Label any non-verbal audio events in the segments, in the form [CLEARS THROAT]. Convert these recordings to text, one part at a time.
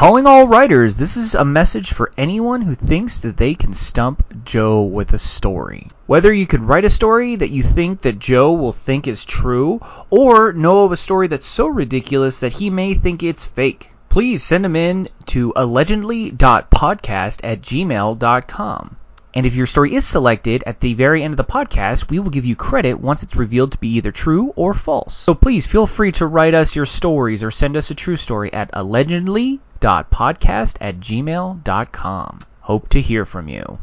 Calling all writers, this is a message for anyone who thinks that they can stump Joe with a story. Whether you could write a story that you think that Joe will think is true, or know of a story that's so ridiculous that he may think it's fake, please send them in to allegedly.podcast at gmail.com. And if your story is selected at the very end of the podcast, we will give you credit once it's revealed to be either true or false. So please feel free to write us your stories or send us a true story at allegedly.podcast at gmail.com. Hope to hear from you.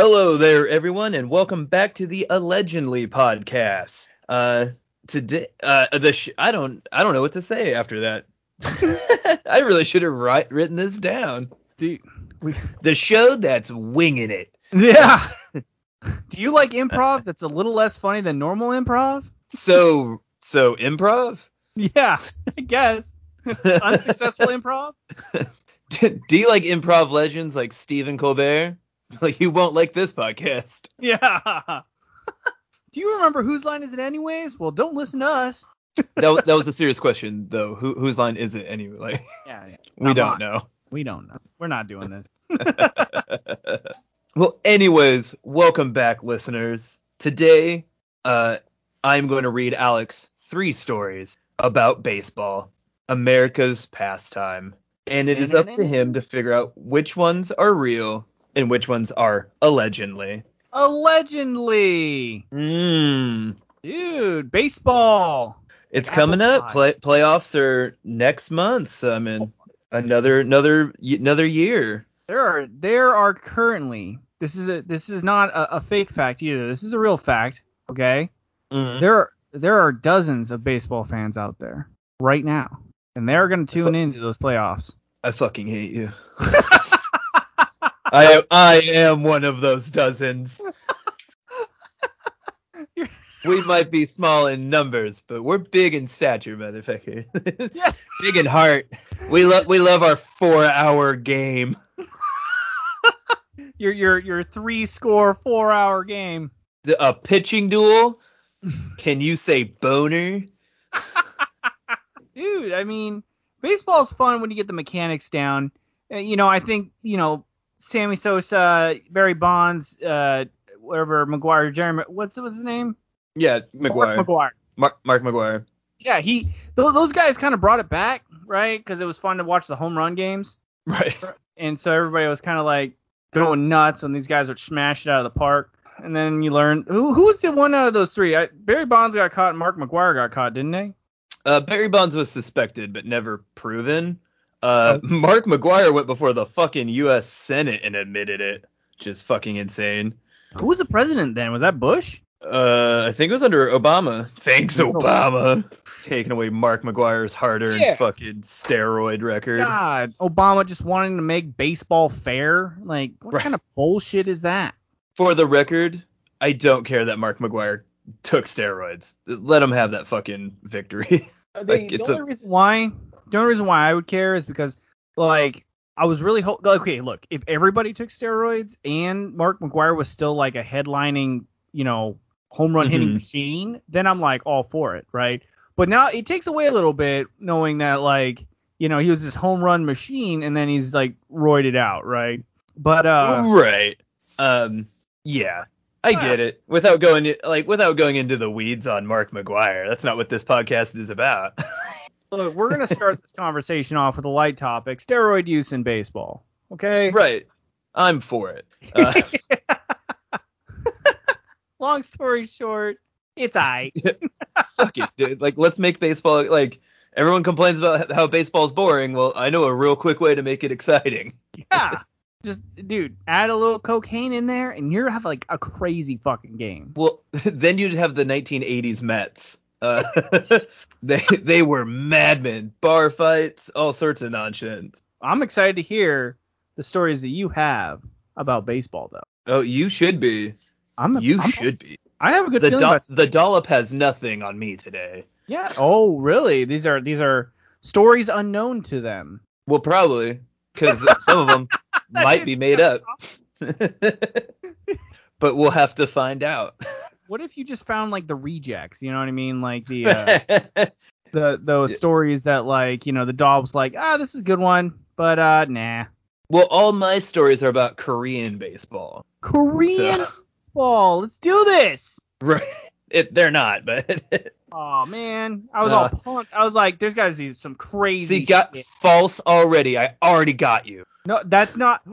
Hello there, everyone, and welcome back to the Allegedly podcast. Uh, today, uh, the sh- I don't, I don't know what to say after that. [LAUGHS] I really should have write, written this down. Do we, The show that's winging it. yeah. [LAUGHS] Do you like improv that's a little less funny than normal improv? So, so improv. Yeah, I guess. [LAUGHS] Unsuccessful improv? Do you like improv legends like Stephen Colbert? [LAUGHS] Like you won't like this podcast. [LAUGHS] Yeah. [LAUGHS] Do you remember whose line is it anyways? Well, don't listen to us. That, wa- that was a serious question, though. Who, whose line is it anyway? Like, Yeah, yeah. we Not don't mine. know. We don't know. We're not doing this. well, anyways, welcome back, listeners. Today, uh, I'm going to read Alex three stories about baseball, America's pastime, and it is up to him to figure out which ones are real and which ones are allegedly. Allegedly. Mmm. Dude, baseball. It's coming up. Play, playoffs are next month. So I mean, another another another year. There are there are currently this is a this is not a, a fake fact either. This is a real fact. Okay. Mhm. There are there are dozens of baseball fans out there right now, and they're going to tune into those playoffs. I fucking hate you. [LAUGHS] I I am one of those dozens. We might be small in numbers, but we're big in stature, motherfucker. Yeah. [LAUGHS] big in heart. We love we love our four hour game. [LAUGHS] Your your your three score four hour game. A pitching duel. Can you say boner? [LAUGHS] Dude, I mean, baseball's fun when you get the mechanics down. Uh, you know, I think, you know, Sammy Sosa, Barry Bonds, uh, whatever, McGwire, Jeremy, what's, what's his name? Yeah, McGwire. Mark McGwire. Mark, Mark McGwire. Yeah, he, those, those guys kind of brought it back, right? Because it was fun to watch the home run games. Right. And so everybody was kind of like going nuts when these guys would smash it out of the park. And then you learn who who was the one out of those three? I, Barry Bonds got caught and Mark McGwire got caught, didn't they? Uh, Barry Bonds was suspected but never proven. Uh, [LAUGHS] Mark McGwire went before the fucking U.S. Senate and admitted it, which is fucking insane. Who was the president then? Was that Bush? Uh, I think it was under Obama. Thanks, Obama. Taking away Mark McGwire's hard-earned Yeah. fucking steroid record. God, Obama just wanting to make baseball fair? Like, what Right. kind of bullshit is that? For the record, I don't care that Mark McGwire took steroids. Let him have that fucking victory. [LAUGHS] The, Like, the it's only a- reason why, the only reason why I would care is because, like, I was really ho- okay. Look, if everybody took steroids and Mark McGwire was still like a headlining, you know, home run hitting Mhm. machine, then I'm like all for it, right? But now it takes away a little bit knowing that like, you know, he was this home run machine and then he's like roided out, right? But uh, right. Um. Yeah. I get it. Without going like without going into the weeds on Mark McGwire, that's not what this podcast is about. [LAUGHS] Look, we're gonna start this conversation off with a light topic: steroid use in baseball. Okay. right. I'm for it. Uh, [LAUGHS] Long story short, it's I. [LAUGHS] fuck it, dude. Like, let's make baseball like everyone complains about how baseball's boring. Well, I know a real quick way to make it exciting. [LAUGHS] Yeah. Just, dude, add a little cocaine in there, and you're have like a crazy fucking game. Well, then you'd have the 1980s Mets. Uh, [LAUGHS] they they were madmen, bar fights, all sorts of nonsense. I'm excited to hear the stories that you have about baseball, though. Oh, you should be. I'm. You I'm- should be. I have a good The feeling do- about. the dollop has nothing on me today. Yeah. Oh, really? These are these are stories unknown to them. Well, probably because [LAUGHS] some of them [LAUGHS] might be made up. but we'll have to find out. What if you just found like the rejects? You know what I mean? Like the uh, [LAUGHS] the those stories that like you know the dog's like ah this is a good one, but uh nah. well, all my stories are about Korean baseball. Korean So- [LAUGHS] baseball. Let's do this. Right. It, they're not, but [LAUGHS] Oh man, I was Uh, all pumped. I was like, "There's got to be some crazy." see, got shit. false already. I already got you. No, that's not. [GASPS]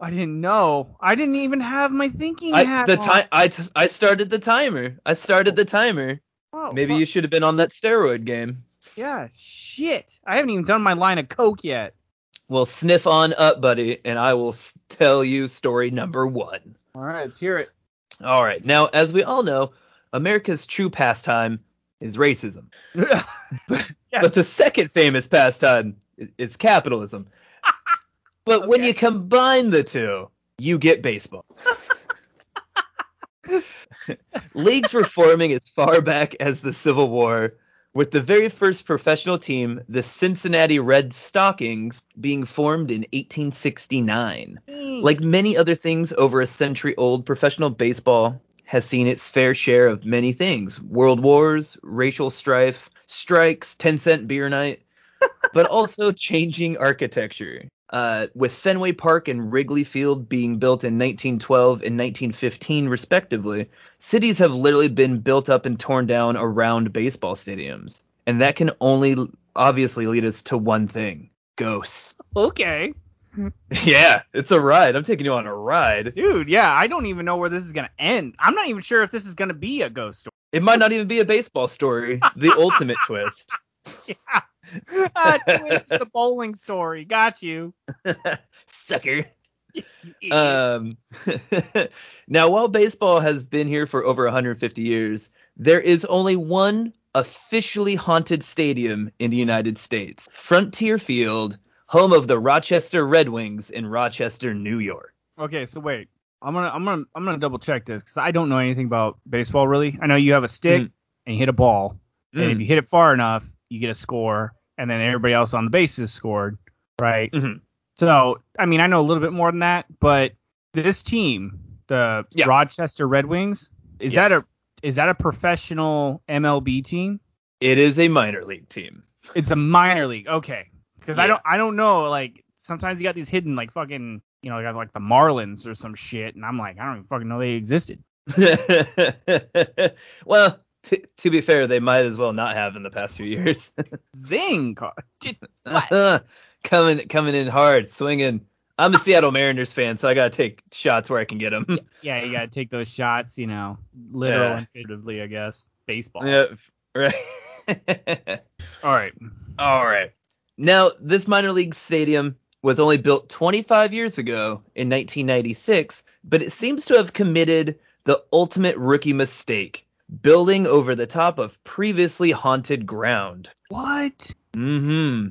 I didn't know. I didn't even have my thinking I, hat the time I, t- I started the timer. I started the timer. Oh, Maybe fuck. you should have been on that steroid game. Yeah, shit. I haven't even done my line of coke yet. Well, sniff on up, buddy, and I will tell you story number one. All right, let's hear it. All right. Now, as we all know, America's true pastime is racism. [LAUGHS] Yes. But the second famous pastime is capitalism. But when you combine the two, you get baseball. [LAUGHS] Leagues were forming as far back as the Civil War, with the very first professional team, the Cincinnati Red Stockings, being formed in 1869. Hmm. Like many other things over a century old, professional baseball has seen its fair share of many things world wars, racial strife, strikes, 10 cent beer night, but also [LAUGHS] changing architecture. Uh, with Fenway Park and Wrigley Field being built in 1912 and 1915, respectively, cities have literally been built up and torn down around baseball stadiums. And that can only obviously lead us to one thing ghosts. okay, [LAUGHS] Yeah, it's a ride. I'm taking you on a ride. dude. Yeah, I don't even know where this is gonna end. I'm not even sure if this is gonna be a ghost story. It might not even be a baseball story. The [LAUGHS] ultimate twist. Yeah. [LAUGHS] Ah, twist, it's a bowling story. Got you. [LAUGHS] Sucker. [LAUGHS] Um, now, while baseball has been here for over 150 years, there is only one officially haunted stadium in the United States Frontier Field, home of the Rochester Red Wings in Rochester, New York. Okay, so wait. I'm gonna I'm gonna I'm gonna double check this because I don't know anything about baseball really. I know you have a stick Mm. and you hit a ball, and Mm. if you hit it far enough, you get a score, and then everybody else on the bases scored, right? Mhm. So I mean I know a little bit more than that, but this team, the Yeah. Rochester Red Wings, is that a is that a professional MLB team? It is a minor league team. It's a minor league. Okay. Because I don't I don't know like sometimes you got these hidden like fucking you know got like the Marlins or some shit and I'm like I don't even fucking know they existed. [LAUGHS] well, t- to be fair, they might as well not have in the past few years. [LAUGHS] Zing. car- J- What? [LAUGHS] coming coming in hard, swinging. I'm a ah. Seattle Mariners fan, so I gotta take shots where I can get them. yeah, you gotta take those shots, you know, literal Yeah. and figuratively, I guess. Baseball. yeah, right. [LAUGHS] All right. All right. Now, this minor league stadium was only built 25 years ago in 1996, but it seems to have committed the ultimate rookie mistake, building over the top of previously haunted ground. What? Mm-hmm.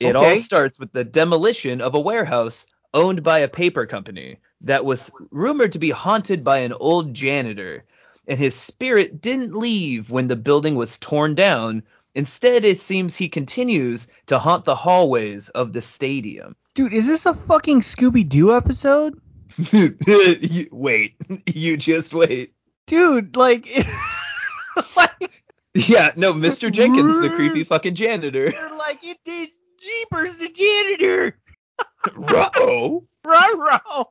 It all starts with the demolition of a warehouse owned by a paper company that was rumored to be haunted by an old janitor, and his spirit didn't leave when the building was torn down. Instead, it seems he continues to haunt the hallways of the stadium. Dude, is this a fucking Scooby Doo episode? [LAUGHS] Wait, [LAUGHS] you just wait. Dude, like, [LAUGHS] like, Yeah, no, Mr. Jenkins, the creepy fucking janitor. like it is Jeepers the janitor. Ruh-oh. Ruh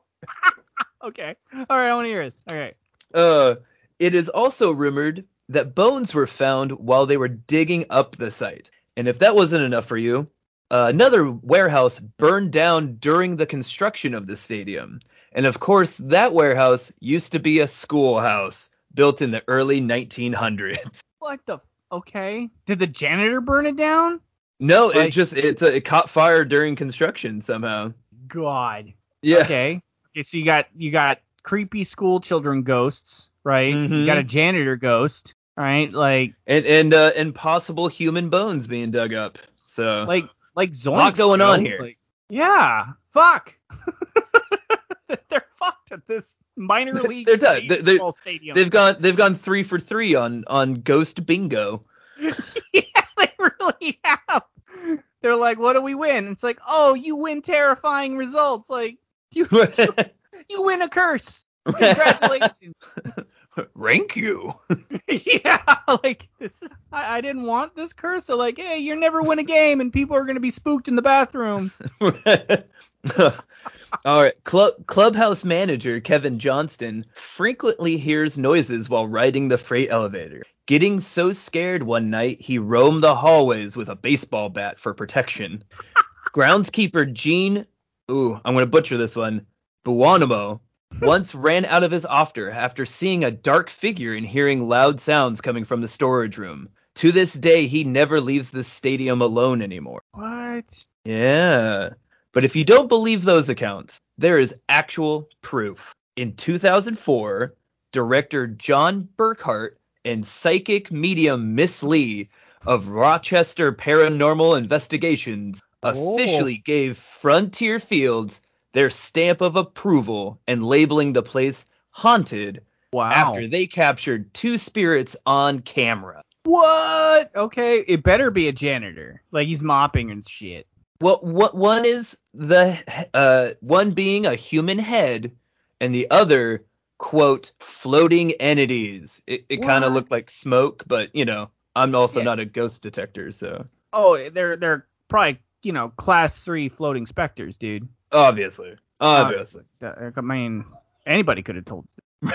[LAUGHS] okay. All right, I want to hear this. All right. Uh, it is also rumored that bones were found while they were digging up the site. And if that wasn't enough for you, uh, another warehouse burned down during the construction of the stadium. And of course, that warehouse used to be a schoolhouse built in the early 1900s. What the? Okay. Did the janitor burn it down? No, it Like- just it, it caught fire during construction somehow. God. Yeah. Okay. Okay. So you got you got creepy school children ghosts, right? You Mhm. got a janitor ghost, right? Like And and uh, and possible human bones being dug up. So like like Zoinks. lot going on here. Like, yeah. Fuck. [LAUGHS] They're fucked at this minor league They're done. They- they- stadium. they've gone they've gone three for three on on Ghost Bingo. [LAUGHS] yeah, they really have. They're like, "What do we win?" It's like, "Oh, you win terrifying results. Like you [LAUGHS] you win a curse. Congratulations." [LAUGHS] Rank you. [LAUGHS] yeah, [LAUGHS] like this is I, I didn't want this curse. So like, hey, you never win a game, and people are gonna be spooked in the bathroom. [LAUGHS] All right. Club, clubhouse manager Kevin Johnston frequently hears noises while riding the freight elevator. Getting so scared one night, he roamed the hallways with a baseball bat for protection. Groundskeeper Gene, ooh, I'm going to butcher this one, Buonamo, once ran out of his ofter after seeing a dark figure and hearing loud sounds coming from the storage room. To this day, he never leaves the stadium alone anymore. What? Yeah. But if you don't believe those accounts, there is actual proof. In 2004, director John Burkhart and psychic medium Miss Lee of Rochester Paranormal Investigations Oh. officially gave Frontier Fields their stamp of approval and labeling the place haunted Wow. after they captured two spirits on camera. What? Okay, it better be a janitor. Like he's mopping and shit. Well, what one is the uh one being a human head, and the other quote floating entities. It, it kind of looked like smoke, but you know, I'm also Yeah. not a ghost detector, so Oh, they're they're probably you know class three floating specters, dude. Obviously, obviously. Uh, I mean, anybody could have told. [LAUGHS] [LAUGHS]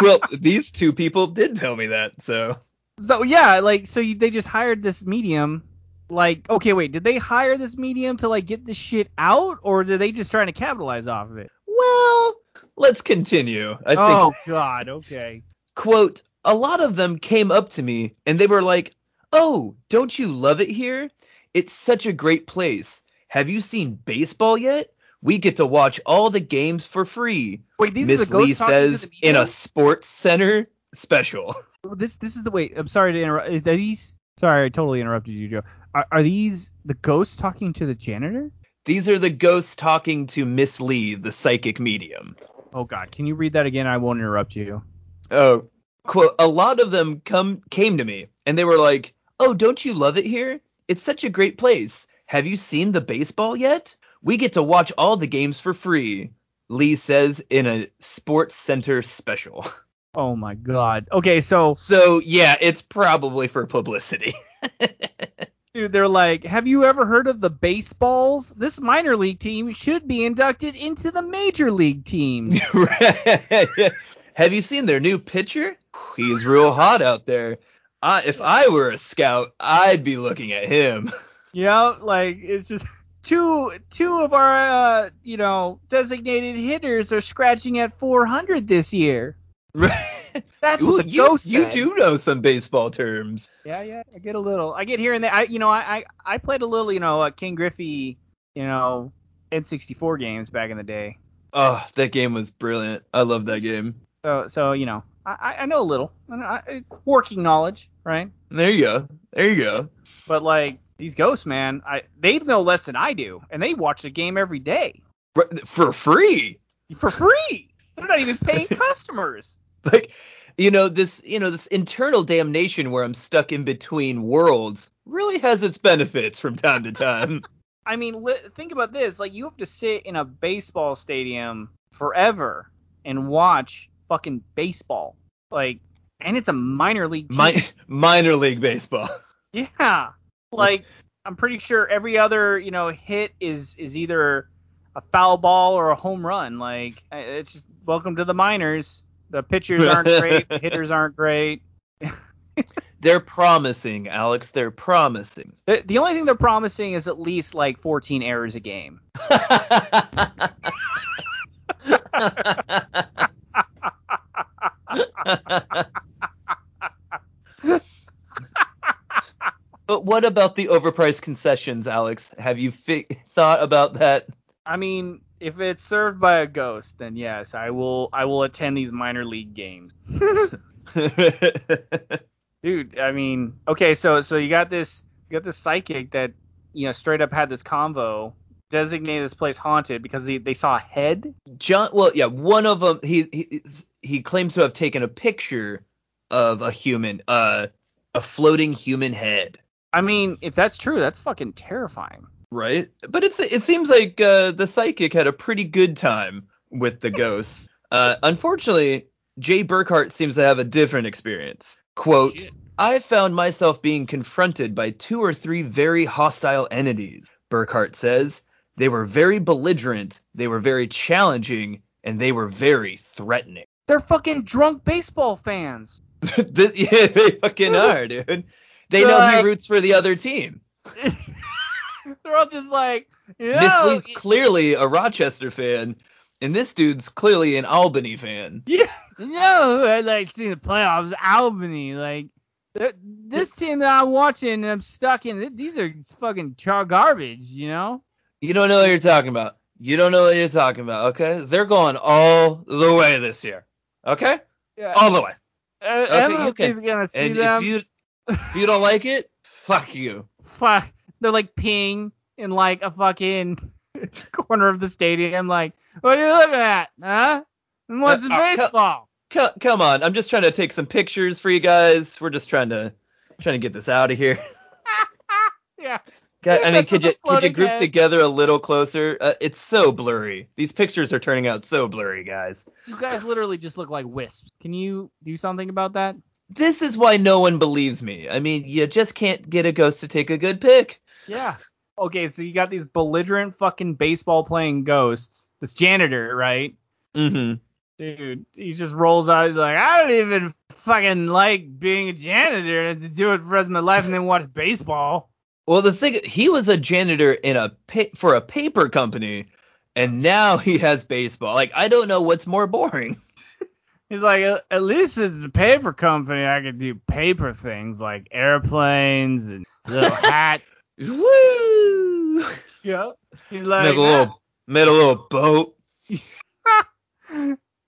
well, these two people did tell me that, so So yeah, like so you, they just hired this medium. Like, okay, wait, did they hire this medium to like get this shit out, or did they just trying to capitalize off of it? well, let's continue. I think oh God, okay. quote, a lot of them came up to me and they were like, Oh, don't you love it here? It's such a great place. Have you seen baseball yet? We get to watch all the games for free. Wait, these are the ghosts Lee says in a sports center special. This this is the wait. I'm sorry to interrupt. Are these? Sorry, I totally interrupted you, Joe. Are, are these the ghosts talking to the janitor? These are the ghosts talking to Miss Lee, the psychic medium. Oh God, can you read that again? I won't interrupt you. Oh, quote, a lot of them come came to me and they were like, "Oh, don't you love it here? It's such a great place. Have you seen the baseball yet? We get to watch all the games for free." Lee says in a Sports Center special. [LAUGHS] Oh my God. Okay, so So, yeah, it's probably for publicity. [LAUGHS] dude, they're like, have you ever heard of the baseballs? This minor league team should be inducted into the major league team. [LAUGHS] Have you seen their new pitcher? He's real hot out there. I, if I were a scout, I'd be looking at him. Yeah, like it's just [LAUGHS] two two of our uh, you know designated hitters are scratching at 400 this year. [LAUGHS] Right. That's Ooh, what you, ghost you said. do know some baseball terms. Yeah, yeah, I get a little. I get here and there. I, you know, I, I, I played a little, you know, uh, Ken Griffey, you know, N64 games back in the day. Oh, that game was brilliant. I love that game. So, so you know, I, I- I know a little, I, I, working knowledge, right? There you go. There you go. But like these ghosts, man, I they know less than I do, and they watch the game every day For free. for free. They're not even paying [LAUGHS] customers. Like, you know, this, you know, this internal damnation where I'm stuck in between worlds really has its benefits from time to time. [LAUGHS] I mean, li- think about this. Like, you have to sit in a baseball stadium forever and watch fucking baseball. Like, and it's a minor league team. Mi- [LAUGHS] minor league baseball. Yeah. Like I'm pretty sure every other, you know, hit is is either a foul ball or a home run. Like it's just welcome to the minors. The pitchers aren't [LAUGHS] great, the hitters aren't great. [LAUGHS] They're promising, Alex. They're promising. The, the only thing they're promising is at least like 14 errors a game. [LAUGHS] but what about the overpriced concessions, Alex? Have you fi- thought about that? I mean, if it's served by a ghost, then yes, I will I will attend these minor league games. [LAUGHS] Dude, I mean, okay, so so you got this you got this psychic that you know straight up had this convo designated this place haunted because they, they saw a head. John, well, yeah, one of them. He, he he claims to have taken a picture of a human, uh, a floating human head. I mean, if that's true, that's fucking terrifying. Right? But it's it seems like uh, the psychic had a pretty good time with the [LAUGHS] ghosts. Uh, unfortunately, Jay Burkhart seems to have a different experience. Quote, Shit. I found myself being confronted by two or three very hostile entities, Burkhart says. They were very belligerent, they were very challenging, and they were very threatening. They're fucking drunk baseball fans. [LAUGHS] Yeah, they fucking [LAUGHS] are, dude. They know he roots for the other team. [LAUGHS] They're all just like, you Miss know, Lee's clearly a Rochester fan, and this dude's clearly an Albany fan. [LAUGHS] Yeah, no, I like seeing the playoffs. Albany, like this team that I'm watching, I'm stuck in. These are fucking char garbage, you know. You don't know what you're talking about. You don't know what you're talking about, okay? They're going all the way this year. Okay? Yeah. All the way. uh, okay, you MLB's can- gonna see And them. if you if you don't like it, fuck you. Fuck, they're like peeing in like a fucking [LAUGHS] corner of the stadium. Like, what are you looking at, huh? What's Uh, uh, co- baseball? Come, come on, I'm just trying to take some pictures for you guys. We're just trying to trying to get this out of here. [LAUGHS] yeah. God, I mean, could you could you group head- together a little closer? Uh, it's so blurry. These pictures are turning out so blurry, guys. You guys literally just look like wisps. Can you do something about that? This is why no one believes me. I mean, you just can't get a ghost to take a good pick. Yeah. Okay, so you got these belligerent fucking baseball playing ghosts. This janitor, right? Mm-hmm. Dude, he just rolls out. He's like, I don't even fucking like being a janitor and to do it for the rest of my life and then watch baseball. Well, the thing, he was a janitor in a pa- for a paper company, and now he has baseball. Like, I don't know what's more boring. [LAUGHS] He's like, "At- least it's a paper company. I could do paper things like airplanes and little [LAUGHS] hats. Woo! yeah. He's like, Make a little, made a little boat. [LAUGHS] he's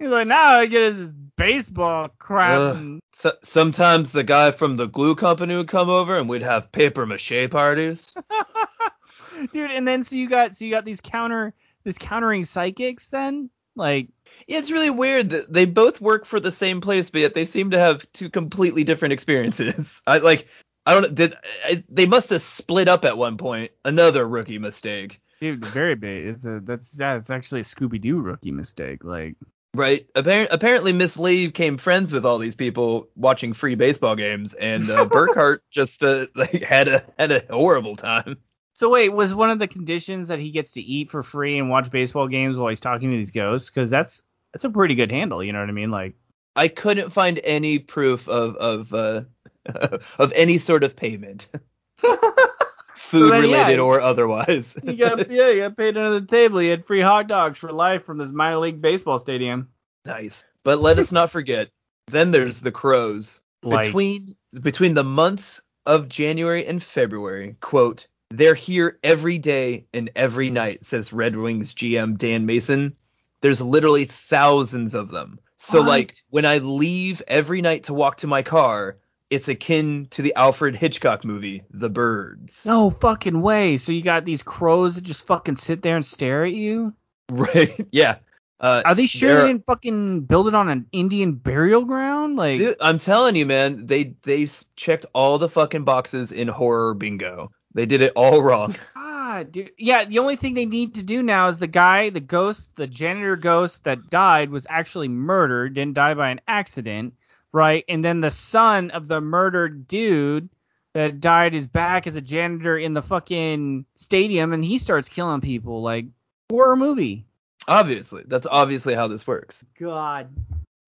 like, now I get this baseball crap. Ugh. and So, sometimes the guy from the glue company would come over, and we'd have paper mache parties. [LAUGHS] dude and then so you got so you got these counter this countering psychics then like Yeah, it's really weird that they both work for the same place, but yet they seem to have two completely different experiences. [LAUGHS] I like, I don't know, did I, they must have split up at one point? Another rookie mistake, dude very big it's a that's yeah it's actually a scooby-doo rookie mistake like right? Appar- apparently, Miss Lee became friends with all these people watching free baseball games, and uh, [LAUGHS] Burkhart just uh, like had a had a horrible time. So wait was one of the conditions that he gets to eat for free and watch baseball games while he's talking to these ghosts because that's that's a pretty good handle you know what i mean like I couldn't find any proof of of uh, [LAUGHS] of any sort of payment, [LAUGHS] food then, yeah, related or otherwise. [LAUGHS] he got yeah he got paid under the table he had free hot dogs for life from this minor league baseball stadium Nice. But let us not forget, then there's the crows. like between between the months of January and February, quote, they're here every day and every night, says Red Wings GM Dan Mason. There's literally thousands of them. So What? like when I leave every night to walk to my car, it's akin to the Alfred Hitchcock movie, The Birds. no fucking way so you got these crows that just fucking sit there and stare at you Right? [LAUGHS] yeah. Uh, Are they sure they didn't fucking build it on an Indian burial ground? Like, Dude, I'm telling you, man, they they checked all the fucking boxes in horror bingo. They did it all wrong. [LAUGHS] God, dude. Yeah, the only thing they need to do now is the guy, the ghost, the janitor ghost that died was actually murdered, didn't die by an accident, right? And then the son of the murdered dude that died is back as a janitor in the fucking stadium, and he starts killing people. Like, horror movie. Obviously, that's obviously how this works. God.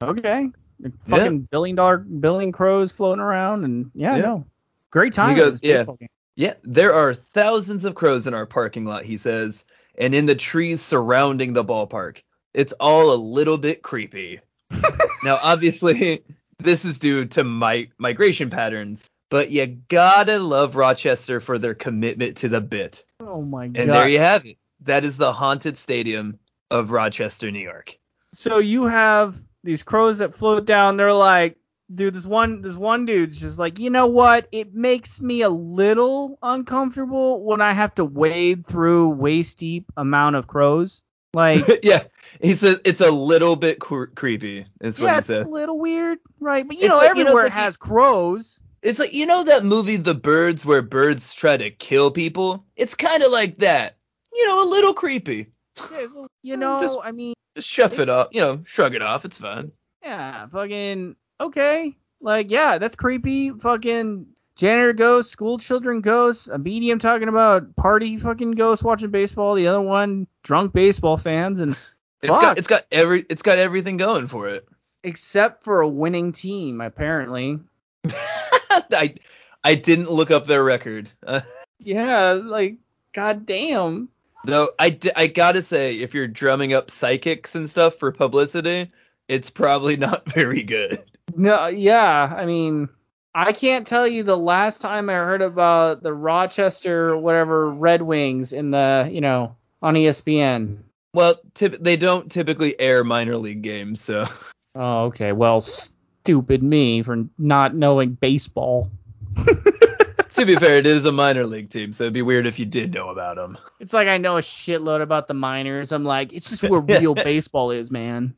Okay. Fucking billion dollar billion crows floating around and yeah, Yeah. no. Great time. He goes, yeah. game. Yeah, there are thousands of crows in our parking lot, he says, and in the trees surrounding the ballpark. It's all a little bit creepy. [LAUGHS] now, obviously, [LAUGHS] this is due to mi- migration patterns, but you gotta love Rochester for their commitment to the bit. Oh my god. And there you have it. That is the haunted stadium of Rochester, New York. so you have these crows that float down. They're like, dude, this one, this one dude's just like, you know what? It makes me a little uncomfortable when I have to wade through waist deep amount of crows. Like, [LAUGHS] yeah, he says it's a little bit cr- creepy. Is what yeah, he it's a little weird, right? But you It's know, like- you know, everywhere it's like has crows. It's like you know that movie The Birds where birds try to kill people? It's kind of like that. You know, a little creepy. You [LAUGHS] know, Just- I mean, Just shove it off, you know, shrug it off. It's fine. yeah, fucking okay. Like, yeah, that's creepy. Fucking janitor ghost, school children ghosts, a medium talking about party fucking ghosts watching baseball, the other one drunk baseball fans, and [LAUGHS] It's Fuck. got it's got every it's got everything going for it. except for a winning team, apparently. [LAUGHS] I I didn't look up their record. [LAUGHS] Yeah, like, goddamn. though I, d- I gotta say, if you're drumming up psychics and stuff for publicity, it's probably not very good. No, yeah, I mean, I can't tell you the last time I heard about the Rochester whatever Red Wings in the, you know, on ESPN. Well, typ- they don't typically air minor league games, so Oh, okay. Well, stupid me for not knowing baseball. [LAUGHS] to be fair, it is a minor league team, so it'd be weird if you did know about them. It's like I know a shitload about the minors. I'm like, it's just where [LAUGHS] real baseball is, man.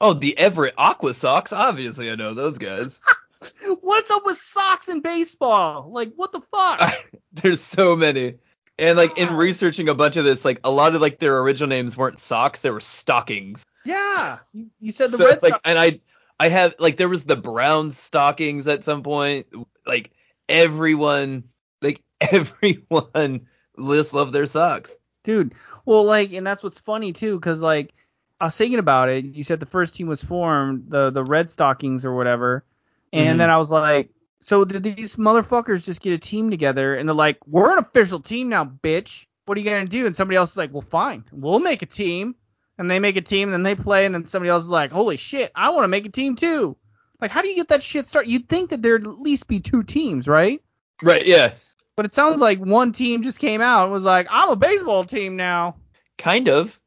Oh, the Everett Aqua Sox, obviously I know those guys. [LAUGHS] What's up with socks and baseball? Like, what the fuck? [LAUGHS] There's so many. And like in researching a bunch of this, like a lot of like their original names weren't socks, they were stockings. yeah, you, you said the So, Red like, Sox. and I, I have like there was the brown stockings at some point. Like everyone, like [LAUGHS] everyone, just love their socks. dude. Well, like, and that's what's funny too, because like I was thinking about it. You said the first team was formed, the the Red Stockings or whatever, and Mhm. then I was like, so did these motherfuckers just get a team together and they're like, we're an official team now, bitch. What are you gonna do? And somebody else is like, well, fine, we'll make a team. And they make a team, and then they play, and then somebody else is like, holy shit, I want to make a team too. Like, how do you get that shit started? You'd think that there'd at least be two teams, right? Right? Yeah. But it sounds like one team just came out and was like, I'm a baseball team now. Kind of.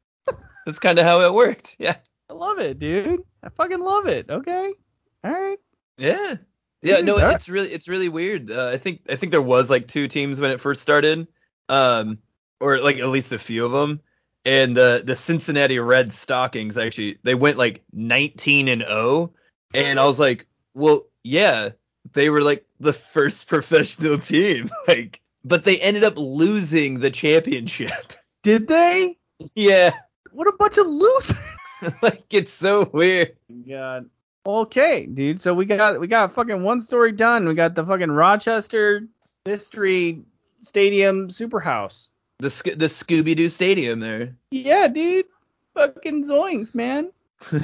That's kind of how it worked. [LAUGHS] Yeah. I love it, dude. I fucking love it. Okay. All right. Yeah. Yeah, no, it's really it's really weird. Uh, I think I think there was like two teams when it first started, um, or like at least a few of them. And uh, the Cincinnati Red Stockings actually they went like 19 and 0, and I was like, well, yeah, they were like the [LAUGHS] first professional team, [LAUGHS] like, but they ended up losing the championship. Did they? yeah, What a bunch of losers. [LAUGHS] like it's so weird. God. Okay, dude. So we got we got fucking one story done. We got the fucking Rochester Mystery Stadium Superhouse. The Sc- the Scooby Doo Stadium there. Yeah, dude. Fucking zoinks, man.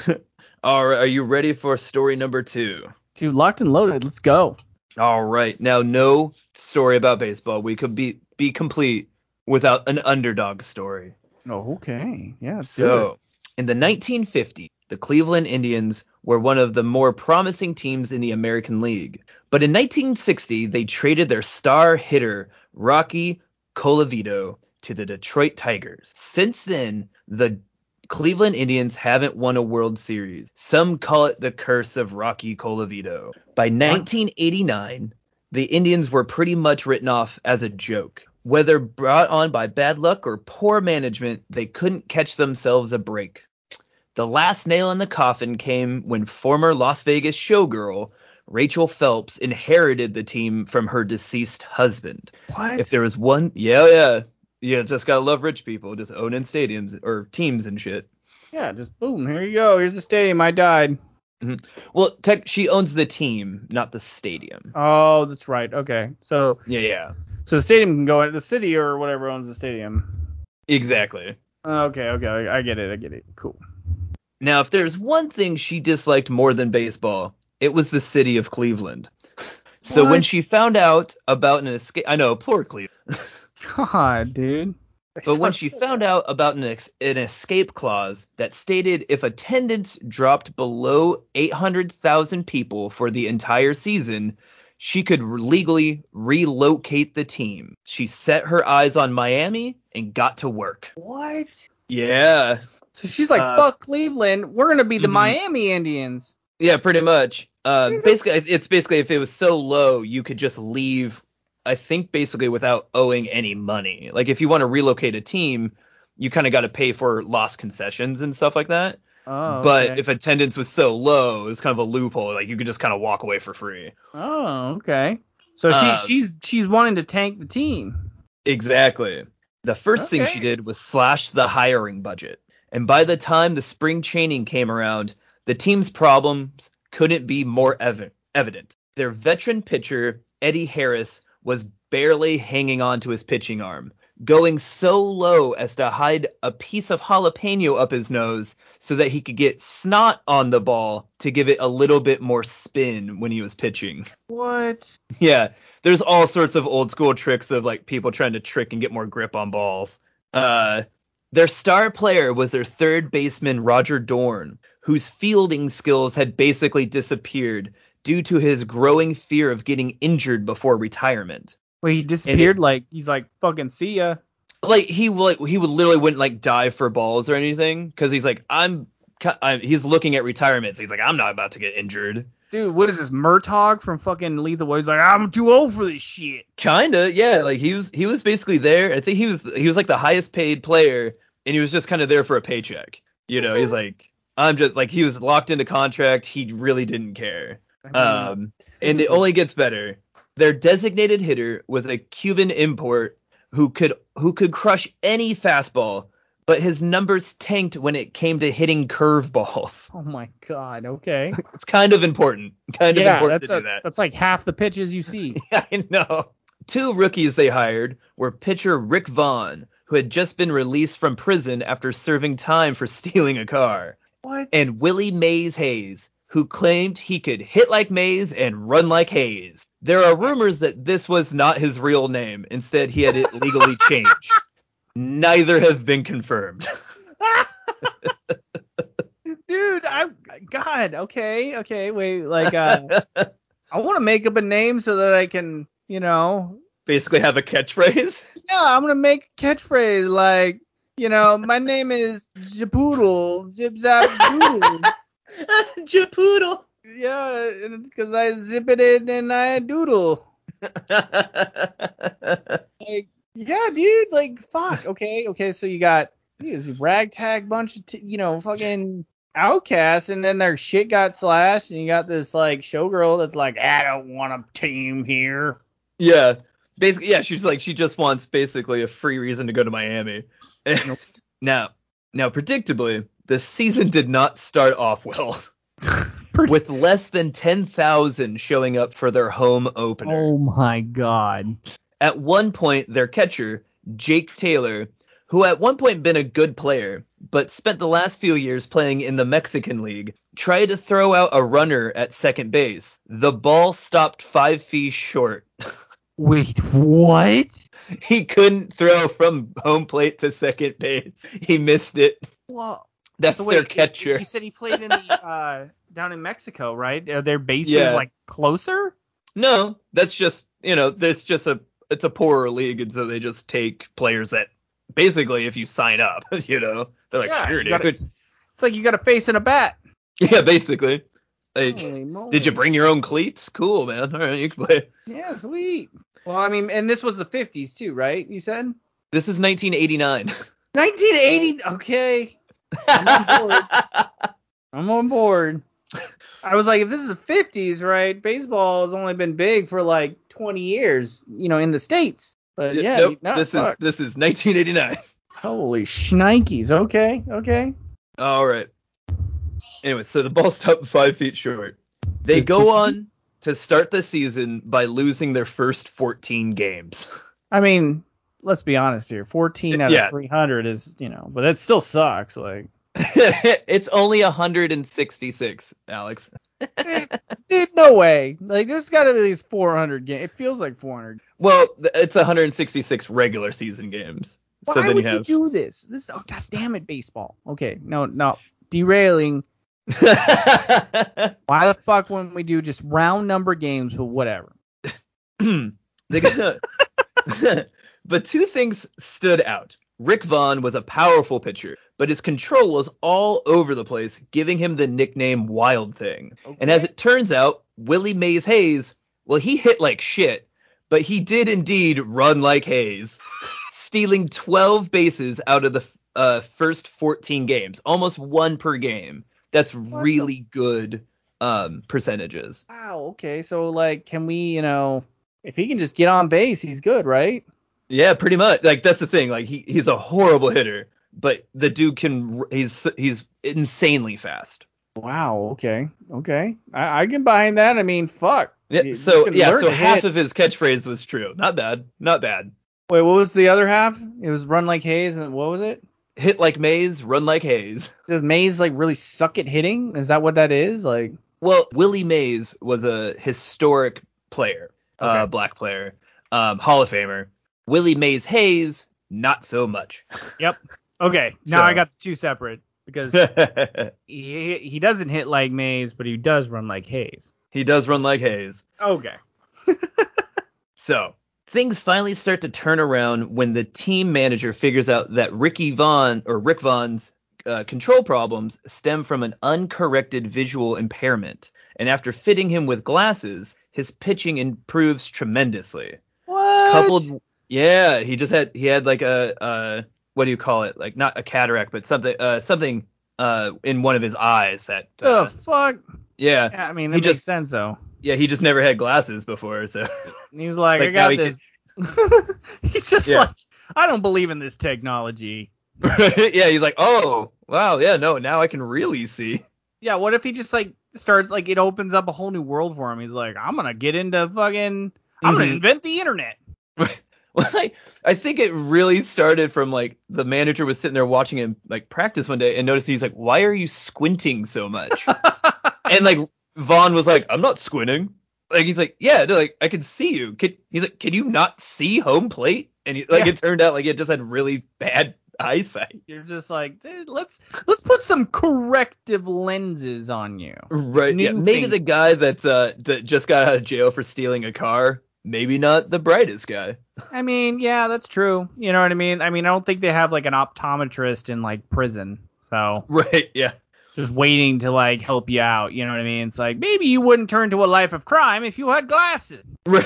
[LAUGHS] All right, are you ready for story number two? Dude, locked and loaded. Let's go. All right. Now, no story about baseball. We could be be complete without an underdog story. Oh, okay. Yeah. So, in the 1950s, the Cleveland Indians were one of the more promising teams in the American League. But in 1960, they traded their star hitter, Rocky Colavito, to the Detroit Tigers. Since then, the Cleveland Indians haven't won a World Series. Some call it the curse of Rocky Colavito. By 1989, the Indians were pretty much written off as a joke. Whether brought on by bad luck or poor management, they couldn't catch themselves a break. The last nail in the coffin came when former Las Vegas showgirl Rachel Phelps inherited the team from her deceased husband. What? If there was one, yeah, yeah, yeah, just gotta love rich people, just owning stadiums or teams and shit. yeah, just boom. Here you go. Here's the stadium. I died. Mm-hmm. Well, tech, she owns the team, not the stadium. Oh, that's right. Okay. So Yeah, yeah, so the stadium can go in the city or whatever owns the stadium. exactly. Oh, okay, okay, I I get it, I get it. Cool. Now, if there's one thing she disliked more than baseball, it was the city of Cleveland. [LAUGHS] So when she found out about an escape, I know, poor Cleveland. [LAUGHS] God, dude. But when she found out about an, ex- an escape clause that stated if attendance dropped below 800,000 people for the entire season, she could legally relocate the team. She set her eyes on Miami and got to work. what? Yeah. So she's like, Uh, fuck Cleveland. We're gonna be the mhm. Miami Indians. Yeah, pretty much. Uh, basically, it's basically if it was so low, you could just leave. I think basically without owing any money. Like if you want to relocate a team, you kind of got to pay for lost concessions and stuff like that. Oh. but okay. if attendance was so low, it was kind of a loophole. Like you could just kind of walk away for free. Oh, okay. So Uh, she's she's wanting to tank the team. Exactly. The first thing she did was slash the hiring budget. And by the time the spring training came around, the team's problems couldn't be more ev- evident. Their veteran pitcher, Eddie Harris, was barely hanging on to his pitching arm, going so low as to hide a piece of jalapeno up his nose so that he could get snot on the ball to give it a little bit more spin when he was pitching. What? [LAUGHS] Yeah, there's all sorts of old school tricks of like people trying to trick and get more grip on balls. Uh, their star player was their third baseman Roger Dorn, whose fielding skills had basically disappeared due to his growing fear of getting injured before retirement. Wait, he disappeared like he's like fucking see ya. Like he like he would literally wouldn't like dive for balls or anything because he's like I'm, ki- i he's looking at retirement so he's like I'm not about to get injured. Dude, what is this Murtaugh from fucking Lethal Weapon? He's like, I'm too old for this shit. Kinda, yeah. Like he was he was basically there. I think he was he was like the highest paid player, and he was just kind of there for a paycheck. You know, he's like I'm just like he was locked into contract. He really didn't care. Um, and it only gets better. Their designated hitter was a Cuban import who could who could crush any fastball, but his numbers tanked when it came to hitting curveballs. [LAUGHS] oh my god. Okay. [LAUGHS] It's kind of important. Kind of important to a, do that. that's like half the pitches you see. [LAUGHS] I know. Two rookies they hired were pitcher Rick Vaughn, who had just been released from prison after serving time for stealing a car, what? and Willie Mays Hayes, who claimed he could hit like Mays and run like Hayes. There are rumors that this was not his real name. Instead, he had it [LAUGHS] legally changed. Neither have been confirmed. [LAUGHS] Dude, I God, okay, okay, wait, like uh I want to make up a name so that I can, you know, Basically, have a catchphrase. [LAUGHS] yeah, I'm gonna make a catchphrase like, you know, my name is Japoodle, Zip Zap Doodle. [LAUGHS] Japoodle. yeah, because I zip it in and I doodle. [LAUGHS] Like, yeah, dude, like, fuck. Okay, okay, so you got this ragtag bunch of, t- you know, fucking outcasts, and then their shit got slashed, and you got this, like, showgirl that's like, I don't want a team here. Yeah. Basically, yeah, she's like she just wants basically a free reason to go to Miami. [LAUGHS] now, now predictably, the season did not start off well, [LAUGHS] with less than 10,000 showing up for their home opener. Oh my god. At one point, their catcher, Jake Taylor, who at one point been a good player, but spent the last few years playing in the Mexican League, tried to throw out a runner at second base. The ball stopped five feet short. [LAUGHS] Wait, what? He couldn't throw from home plate to second base. He missed it. Well, That's so their wait, catcher. You said he played in the [LAUGHS] uh down in Mexico, right? Are their bases Yeah. like closer? No, that's just you know, there's just a it's a poorer league, and so they just take players that basically, if you sign up, [LAUGHS] you know, they're like, Yeah, sure, dude. gotta- It's like you got a face and a bat. Yeah, basically. Like, did you bring your own cleats? Cool, man. All right, you can play. Yeah, sweet. Well, I mean, and this was the 50s too, right? You said This is 1989. 1980. [LAUGHS] Okay, on board. [LAUGHS] I'm on board. I was like, if this is the 50s, right? Baseball has only been big for like 20 years, you know, in the states. But yeah, nope, no, this fuck. is this is 1989. holy shnikes. Okay, okay. All right. Anyway, so the ball stopped five feet short. They go [LAUGHS] on to start the season by losing their first 14 games. I mean, let's be honest here. 14 out Yeah. of 300 is, you know, but it still sucks. Like, [LAUGHS] it's only 166, Alex. dude, no way. Like, there's got to be least 400 games. It feels like 400. Well, it's 166 regular season games. Why so then would you you, do this? This, oh god damn it, baseball. Okay, no, no, [LAUGHS] derailing. [LAUGHS] Why the fuck wouldn't we do just round number games? But whatever. [CLEARS THROAT] They but two things stood out. Rick Vaughn was a powerful pitcher, but his control was all over the place, giving him the nickname Wild Thing. And as it turns out, Willie Mays Hayes, well, he hit like shit, but he did indeed run like Hayes, [LAUGHS] stealing 12 bases out of the uh, first 14 games, almost one per game. That's the- really good um, percentages. Wow. Okay, so like, can we, you know, If he can just get on base, he's good, right? Yeah, pretty much. Like that's the thing. Like he he's a horrible hitter, but the dude can he's he's insanely fast. Wow. Okay. Okay. I, I can buy that. I mean, fuck. Yeah. So yeah. So half hit. of his catchphrase was true. Not bad. Not bad. Wait, what was the other half? It was run like Hayes, and what was it? Hit like Mays, run like Hayes. [LAUGHS] Does Mays like really suck at hitting? Is that what that is? Like, Well, Willie Mays was a historic player, uh, black player, um, Hall of Famer. Willie Mays Hayes, not so much. [LAUGHS] yep. Okay. Now So- I got the two separate because [LAUGHS] he he doesn't hit like Mays, but he does run like Hayes. he does run like Hayes. Okay. [LAUGHS] So things finally start to turn around when the team manager figures out that Ricky Vaughn or Rick Vaughn's uh, control problems stem from an uncorrected visual impairment, and after fitting him with glasses, his pitching improves tremendously. What? Coupled, yeah, he just had he had like a uh, what do you call it? Like not a cataract, but something uh, something uh, in one of his eyes that uh, the fuck? yeah Yeah, I mean, he makes just- sense though. yeah he just never had glasses before, so And he's like, Like, I got this. [LAUGHS] he's just Yeah. like, I don't believe in this technology. [LAUGHS] yeah, he's like, oh, wow, yeah, no, now I can really see. Yeah, what if he just like starts like it opens up a whole new world for him? He's like, I'm gonna get into fucking, I'm gonna Mhm. invent the internet. [LAUGHS] Well, I, I think it really started from like the manager was sitting there watching him like practice one day and noticed he's like, why are you squinting so much? [LAUGHS] and like Vaughn was like, I'm not squinting. Like he's like, yeah, no, like I can see you. Can, he's like, can you not see home plate? And he, like Yeah. it turned out like it just had really bad eyesight. You're just like, "Dude, let's let's put some corrective lenses on you. Right. Yeah. Maybe the guy that uh that just got out of jail for stealing a car, maybe not the brightest guy. I mean, yeah, that's true. You know what I mean? I mean, I don't think they have like an optometrist in like prison, so [LAUGHS] Right. Yeah. just waiting to like help you out. You know what I mean? It's like maybe you wouldn't turn to a life of crime if you had glasses. [LAUGHS] or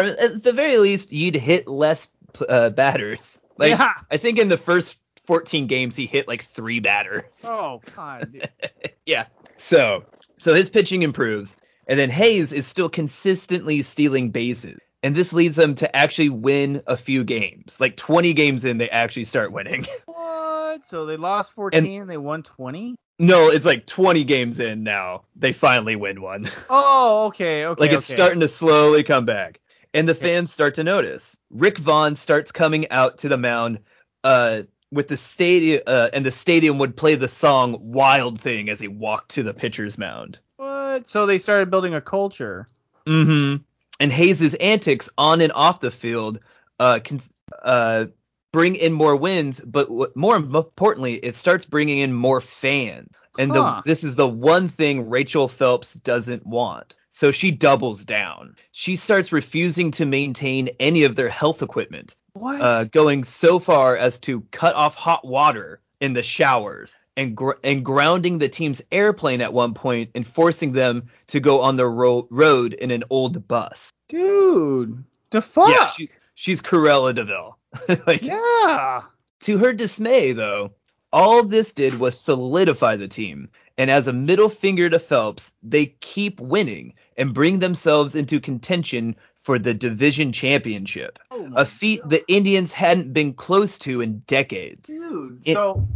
at the very least, you'd hit less uh, batters. Like yeah. I think in the first 14 games, he hit like three batters. Oh god. [LAUGHS] yeah. So so his pitching improves, and then Hayes is still consistently stealing bases. And this leads them to actually win a few games. Like 20 games in, they actually start winning. [LAUGHS] What? So they lost 14 and they won 20? no, it's like 20 games in now. They finally win one. [LAUGHS] Oh, okay, okay. like it's okay. starting to slowly come back. And the fans start to notice. Rick Vaughn starts coming out to the mound uh, with the stadium, uh, and the stadium would play the song "Wild Thing" as he walked to the pitcher's mound. What? So they started building a culture. Mm-hmm. And Hayes' antics on and off the field uh, can uh, bring in more wins, but what, more importantly, it starts bringing in more fans. And Huh. the, this is the one thing Rachel Phelps doesn't want. So she doubles down. She starts refusing to maintain any of their health equipment, What? uh, going so far as to cut off hot water in the showers and gr- and grounding the team's airplane at one point and forcing them to go on the ro- road in an old bus. Dude, the fuck? Yeah, she, she's Cruella Deville. [LAUGHS] like, yeah. To her dismay, though, all this did was solidify the team. And as a middle finger to Phelps, they keep winning and bring themselves into contention for the division championship, Oh a feat the Indians hadn't been close to in decades. dude. It- so,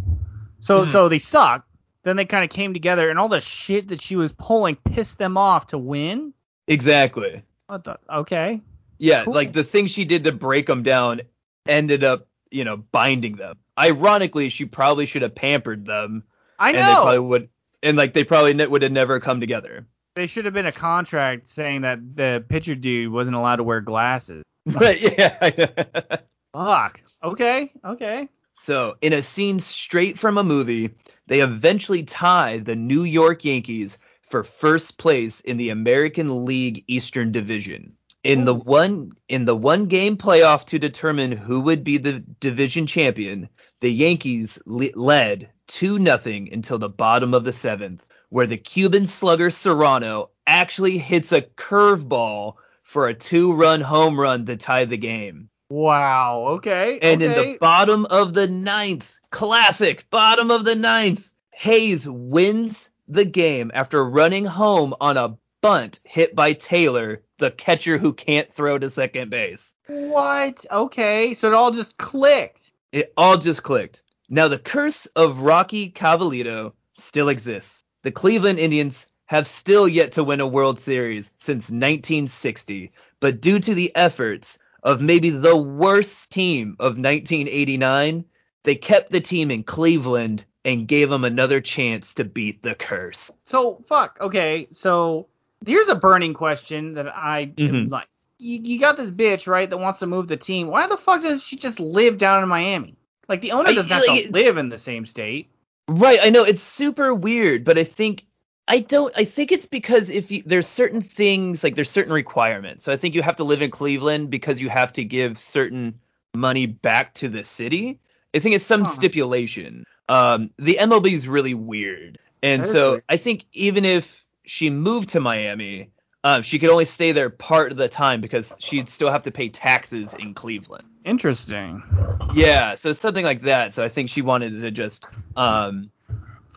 so, Mhm. so they suck. Then they kind of came together, and all the shit that she was pulling pissed them off to win. Exactly. What the? Okay. Yeah, Cool. like the thing she did to break them down ended up, you know, binding them. Ironically, she probably should have pampered them, I and they probably know. would, and like they probably would have never come together. They should have been a contract saying that the pitcher dude wasn't allowed to wear glasses. [LAUGHS] But yeah. [LAUGHS] Fuck. Okay. Okay. So, in a scene straight from a movie, they eventually tie the New York Yankees for first place in the American League Eastern Division. In the one in the one game playoff to determine who would be the division champion, the Yankees le- led 2 nothing until the bottom of the 7th, where the Cuban slugger Serrano actually hits a curveball for a two-run home run to tie the game. Wow. Okay. And in the bottom of the ninth, classic, bottom of the ninth, Hayes wins the game after running home on a bunt hit by Taylor, the catcher who can't throw to second base. What? Okay, so it all just clicked. It all just clicked. Now the curse of Rocky Colavito still exists. The Cleveland Indians have still yet to win a World Series since 1960, but due to the efforts of maybe the worst team of 1989, they kept the team in Cleveland and gave them another chance to beat the curse. So fuck. Okay, so here's a burning question that I am Mhm. like. You, you got this bitch right that wants to move the team. Why the fuck does she just live down in Miami? Like the owner I- doesn't have like, to live in the same state. Right, I know it's super weird, but I think I don't. I think it's because if you, there's certain things like there's certain requirements. So I think you have to live in Cleveland because you have to give certain money back to the city. I think it's some Huh. stipulation. Um, the MLB is really weird, and That so. I think even if she moved to Miami, um, she could only stay there part of the time because she'd still have to pay taxes in Cleveland. Interesting. Yeah, so it's something like that. So I think she wanted to just um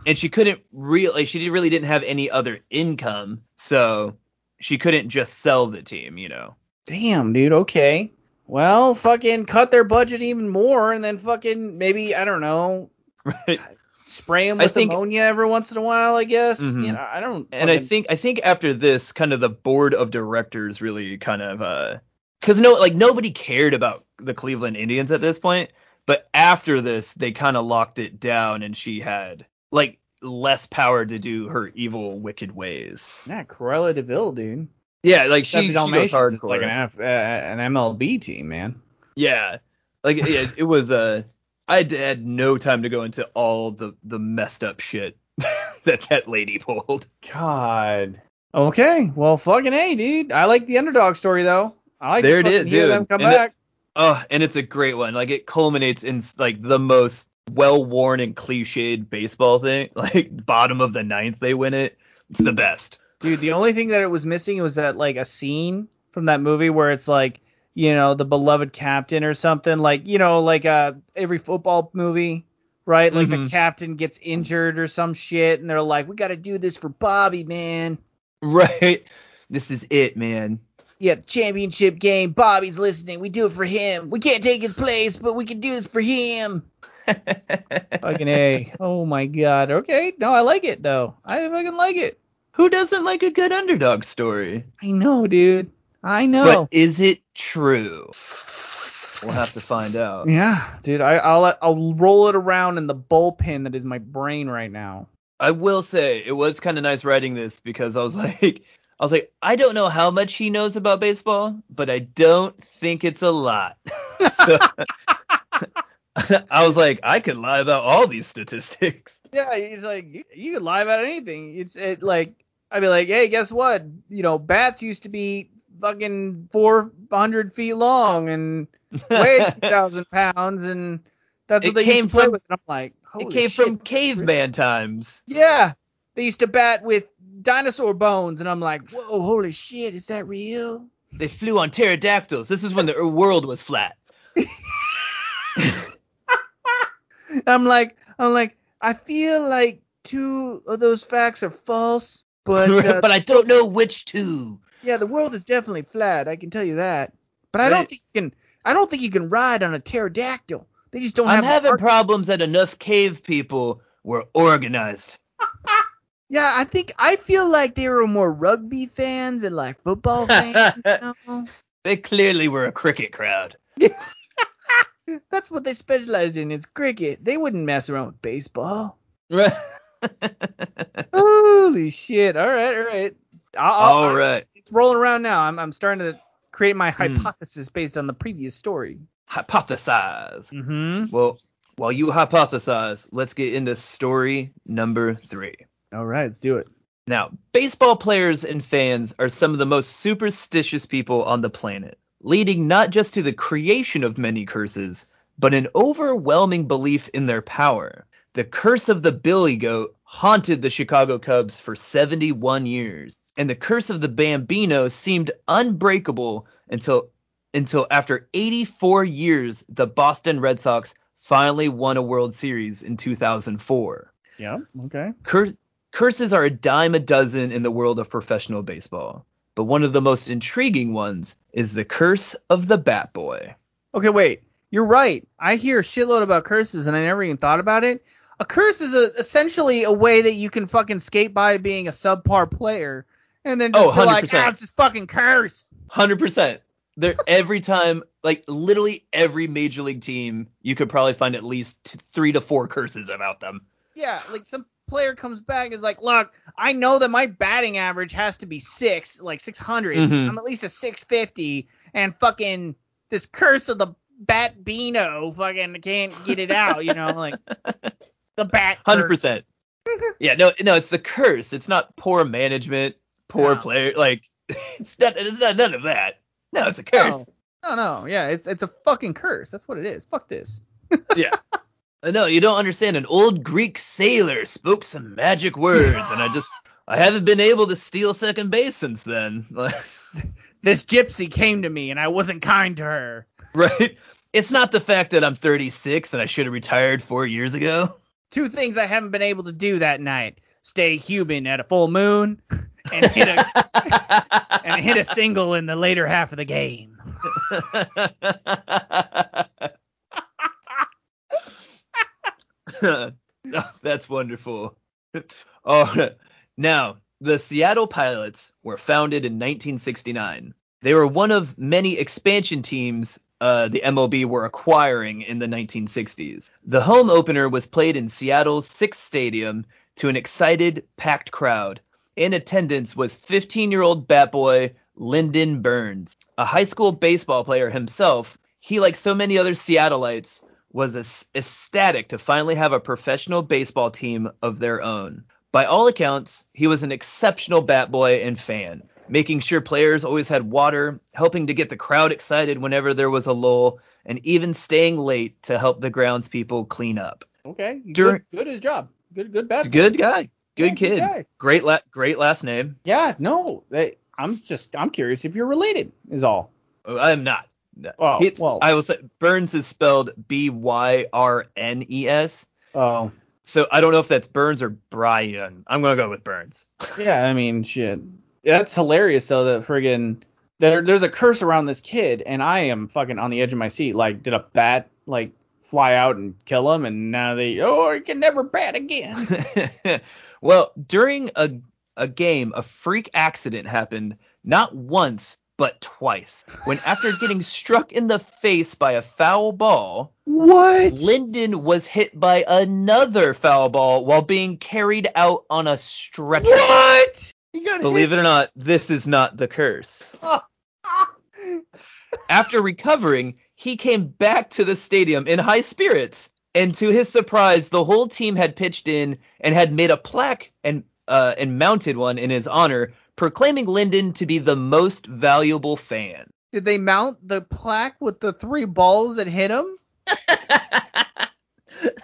and she couldn't really she really didn't have any other income, so she couldn't just sell the team, you know. Damn, dude. Okay. Well, fucking cut their budget even more, and then fucking maybe I don't know, [LAUGHS] Right. spray them with think- ammonia every once in a while. I guess. Mhm. You know, I don't. And I think I think after this kind of the board of directors really kind of uh cuz no like nobody cared about the Cleveland Indians at this point, but after this they kind of locked it down and she had like less power to do her evil wicked ways. yeah, Cruella Deville, dude. Yeah, like she, she goes hardcore. it's like an, F, uh, an MLB team, man. Yeah, like yeah, it was Uh, I had, had no time to go into all the the messed up shit [LAUGHS] that that lady pulled. God. Okay. Well, fucking a, dude. I like the underdog story though. I like There to it fucking hear dude. them come And it- back. Oh, and it's a great one. Like it culminates in like the most well worn and cliched baseball thing. [LAUGHS] Like bottom of the ninth, they win it. It's the best. Dude, the only thing that it was missing was that like a scene from that movie where it's like, you know, the beloved captain or something like, you know, like uh every football movie, right? Like the Mhm. captain gets injured or some shit and they're like, "We got to do this for Bobby, man." Right. This is it, man. Yeah, championship game. Bobby's listening. We do it for him. We can't take his place, but we can do this for him. Fucking A. Oh my god. Okay. No, I like it though. I fucking like it. Who doesn't like a good underdog story? I know, dude. I know. But is it true? We'll have to find out. Yeah, dude, I, I'll I'll roll it around in the bullpen that is my brain right now. I will say it was kind of nice writing this because I was [LAUGHS] like, I was like, I don't know how much he knows about baseball, but I don't think it's a lot. [LAUGHS] so [LAUGHS] I was like, I could lie about all these statistics. [LAUGHS] Yeah, it's like you, you could lie about anything. It's it like I'd be like, hey, guess what? You know, bats used to be fucking 400 feet long and weigh [LAUGHS] 2,000 pounds, and that's what they came used to play from- with. And I'm like, holy it came shit. from caveman times. Yeah, they used to bat with dinosaur bones, and I'm like, whoa, holy shit, is that real? They flew on pterodactyls. This is when the world was flat. [LAUGHS] I'm like, I'm like, I feel like two of those facts are false, but [LAUGHS] uh, but I don't know which two. yeah, the world is definitely flat. I can tell you that. But I don't think you can. I don't think you can ride on a pterodactyl. They just don't I'm having problems that enough cave people were organized. [LAUGHS] yeah, I think I feel like they were more rugby fans and like football fans. you know? They clearly were a cricket crowd. That's what they specialized in is cricket. They wouldn't mess around with baseball. Right. [LAUGHS] Holy shit! All right, all right. I'll, right. it's rolling around now. I'm I'm starting to create my Hmm. hypothesis based on the previous story. Hypothesize. Mm-hmm. Well, while you hypothesize, let's get into story number three. All right, let's do it. Now, baseball players and fans are some of the most superstitious people on the planet, leading not just to the creation of many curses, but an overwhelming belief in their power. The curse of the Billy Goat haunted the Chicago Cubs for 71 years, and the curse of the Bambino seemed unbreakable until until after 84 years the Boston Red Sox finally won a World Series in 2004. Yeah. Okay. Cur- Curses are a dime a dozen in the world of professional baseball, but one of the most intriguing ones is the curse of the Bat Boy. Okay, wait. You're right. I hear a shitload about curses, and I never even thought about it. A curse is a, essentially a way that you can fucking skate by being a subpar player, and then just Oh, be like, 100%. ah, it's just fucking curse. Hundred percent. There [LAUGHS] every time, like literally every major league team, you could probably find at least t- three to four curses about them. Yeah, like some player comes back and is like, look, I know that my batting average has to be six, like 600. Mhm. I'm at least a 650, and fucking this curse of the bat Beano fucking can't get it out, you know, like [LAUGHS] the bat. Hundred percent. [LAUGHS] Yeah, no, no, it's the curse. It's not poor management, poor No. player. Like [LAUGHS] it's not. It's not none of that. No, it's a curse. No, no, no, yeah, it's it's a fucking curse. That's what it is. Fuck this. Yeah. Uh, No, you don't understand. An old Greek sailor spoke some magic words, and I just [LAUGHS] I haven't been able to steal second base since then. [LAUGHS] This gypsy came to me and I wasn't kind to her. right? It's not the fact that I'm 36 and I should have retired four years ago. Two things I haven't been able to do that night: stay human at a full moon and hit a [LAUGHS] and hit a single in the later half of the game. [LAUGHS] That's wonderful. [LAUGHS] Oh, now the Seattle Pilots were founded in 1969. They were one of many expansion teams uh, the MLB were acquiring in the 1960s. The home opener was played in Seattle's Sick's Stadium to an excited, packed crowd. In attendance was 15-year-old bat boy Lyndon Burns, a high school baseball player himself. He, like so many other Seattleites, was ecstatic to finally have a professional baseball team of their own. By all accounts, he was an exceptional bat boy and fan, making sure players always had water, helping to get the crowd excited whenever there was a lull, and even staying late to help the groundspeople clean up. Okay, Dur- good, good his job. Good, good bat. good guy, good Yeah, good kid, guy. great la- great last name. Yeah, no, they, I'm just I'm curious if you're related. Is all. Oh, I am not. Oh, well. I will say Burns is spelled B Y R N E S. Oh, So I don't know if that's Burns or Brian. I'm gonna go with Burns. [LAUGHS] yeah. I mean, shit. That's hilarious though. That friggin' there, there's a curse around this kid, and I am fucking on the edge of my seat. Like, did a bat like fly out and kill him, and now they oh he can never bat again. [LAUGHS] well, during a a game, a freak accident happened not once but twice. When after getting struck in the face by a foul ball, what? Lyndon was hit by another foul ball while being carried out on a stretcher. What? He got Believe it or not, this is not the curse. [LAUGHS] After recovering, he came back to the stadium in high spirits. And to his surprise, the whole team had pitched in and had made a plaque and uh, and mounted one in his honor, proclaiming Lyndon to be the most valuable fan. Did they mount the plaque with the three balls that hit him? [LAUGHS]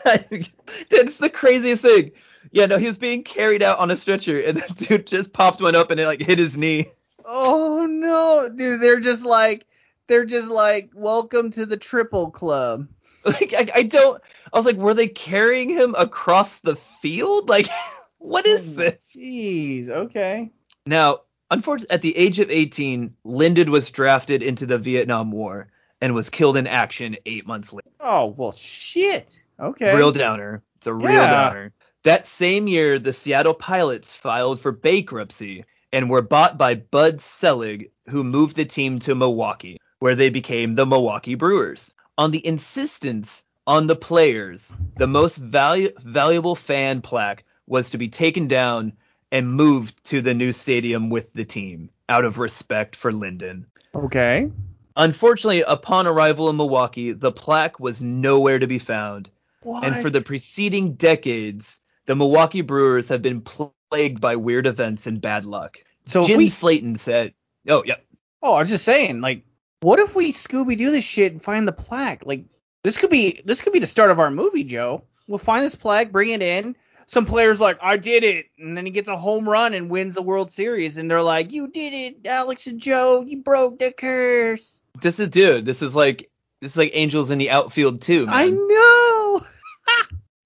That's the craziest thing. Yeah, no, he was being carried out on a stretcher, and the dude just popped one up and it like hit his knee. Oh no, dude, they're just like they're just like welcome to the triple club. Like I, I don't. I was like, were they carrying him across the field? Like, [LAUGHS] what is oh, this? Jeez, okay. Now, unfortunately, at the age of 18, Lyndon was drafted into the Vietnam War and was killed in action eight months later. Oh well, shit. Okay. Real downer. It's a real Yeah. downer. That same year, the Seattle Pilots filed for bankruptcy and were bought by Bud Selig, who moved the team to Milwaukee, where they became the Milwaukee Brewers. On the insistence on the players, the most valu- valuable fan plaque was to be taken down and moved to the new stadium with the team, out of respect for Lyndon. Okay. Unfortunately, upon arrival in Milwaukee, the plaque was nowhere to be found. What? And for the preceding decades, the Milwaukee Brewers have been plagued by weird events and bad luck. so Jim we Slayton said, "Oh, yeah, Oh, I was just saying, like, what if we Scooby Doo this shit and find the plaque? Like, this could be this could be the start of our movie, Joe. We'll find this plaque, bring it in. Some players like, I did it, and then he gets a home run and wins the World Series, and they're like, You did it, Alex and Joe. You broke the curse. this is dude. This is like this is like Angels in the outfield too, man. I know. [LAUGHS]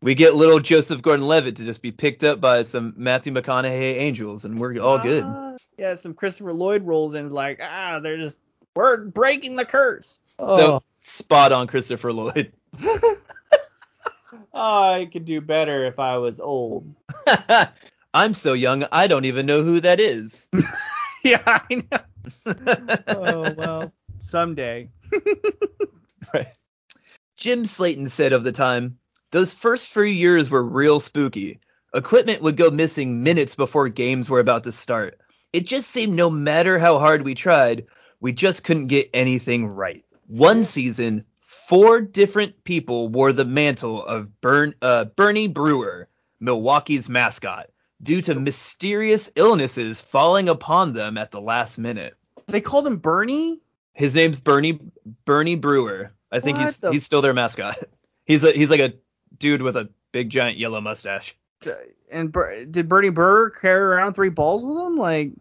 We get little Joseph Gordon-Levitt to just be picked up by some Matthew McConaughey angels, and we're all good. Ah, yeah, some Christopher Lloyd rolls in and is like, ah, they're just we're breaking the curse. Oh, So, spot on Christopher Lloyd. [LAUGHS] I could do better if I was old. [LAUGHS] I'm so young, I don't even know who that is. [LAUGHS] yeah, I know. [LAUGHS] Oh well, someday. Right. Jim Slayton said of the time, those first few years were real spooky. Equipment would go missing minutes before games were about to start. It just seemed no matter how hard we tried, we just couldn't get anything right. One season, four different people wore the mantle of Bern, uh, Bernie Brewer, Milwaukee's mascot, due to mysterious illnesses falling upon them at the last minute. They called him Bernie. His name's Bernie Bernie Brewer. I think What he's the- he's still their mascot. [LAUGHS] He's a, he's like a dude with a big giant yellow mustache. And did Bernie Brewer carry around three balls with him? Like,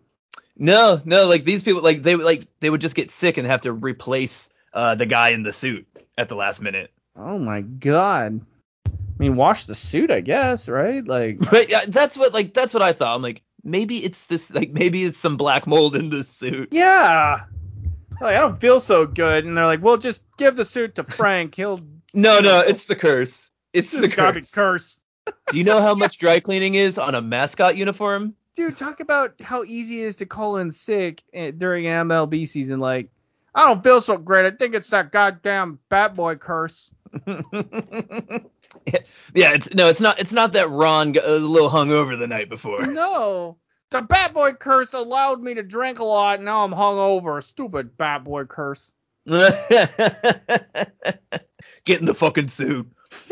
No, no, like these people like they like they would just get sick and have to replace uh the guy in the suit at the last minute. oh my god. I mean, wash the suit, I guess, right? Like, [LAUGHS] But yeah, that's what like that's what I thought. I'm like maybe it's this like maybe it's some black mold in this suit. yeah. Like, I don't feel so good, and they're like, well, just give the suit to Frank. He'll No, no, it's the curse. It's the It's gotta be curse. Do you know how [LAUGHS] much dry cleaning is on a mascot uniform? Dude, talk about how easy it is to call in sick eh, during MLB season. Like, I don't feel so great. I think it's that goddamn Bat Boy curse. [LAUGHS] yeah, it's no, it's not. It's not that Ron got a little hungover the night before. No. The Bat Boy curse allowed me to drink a lot, and now I'm hungover. Stupid Bat Boy curse. [LAUGHS] Get in the fucking suit. [LAUGHS]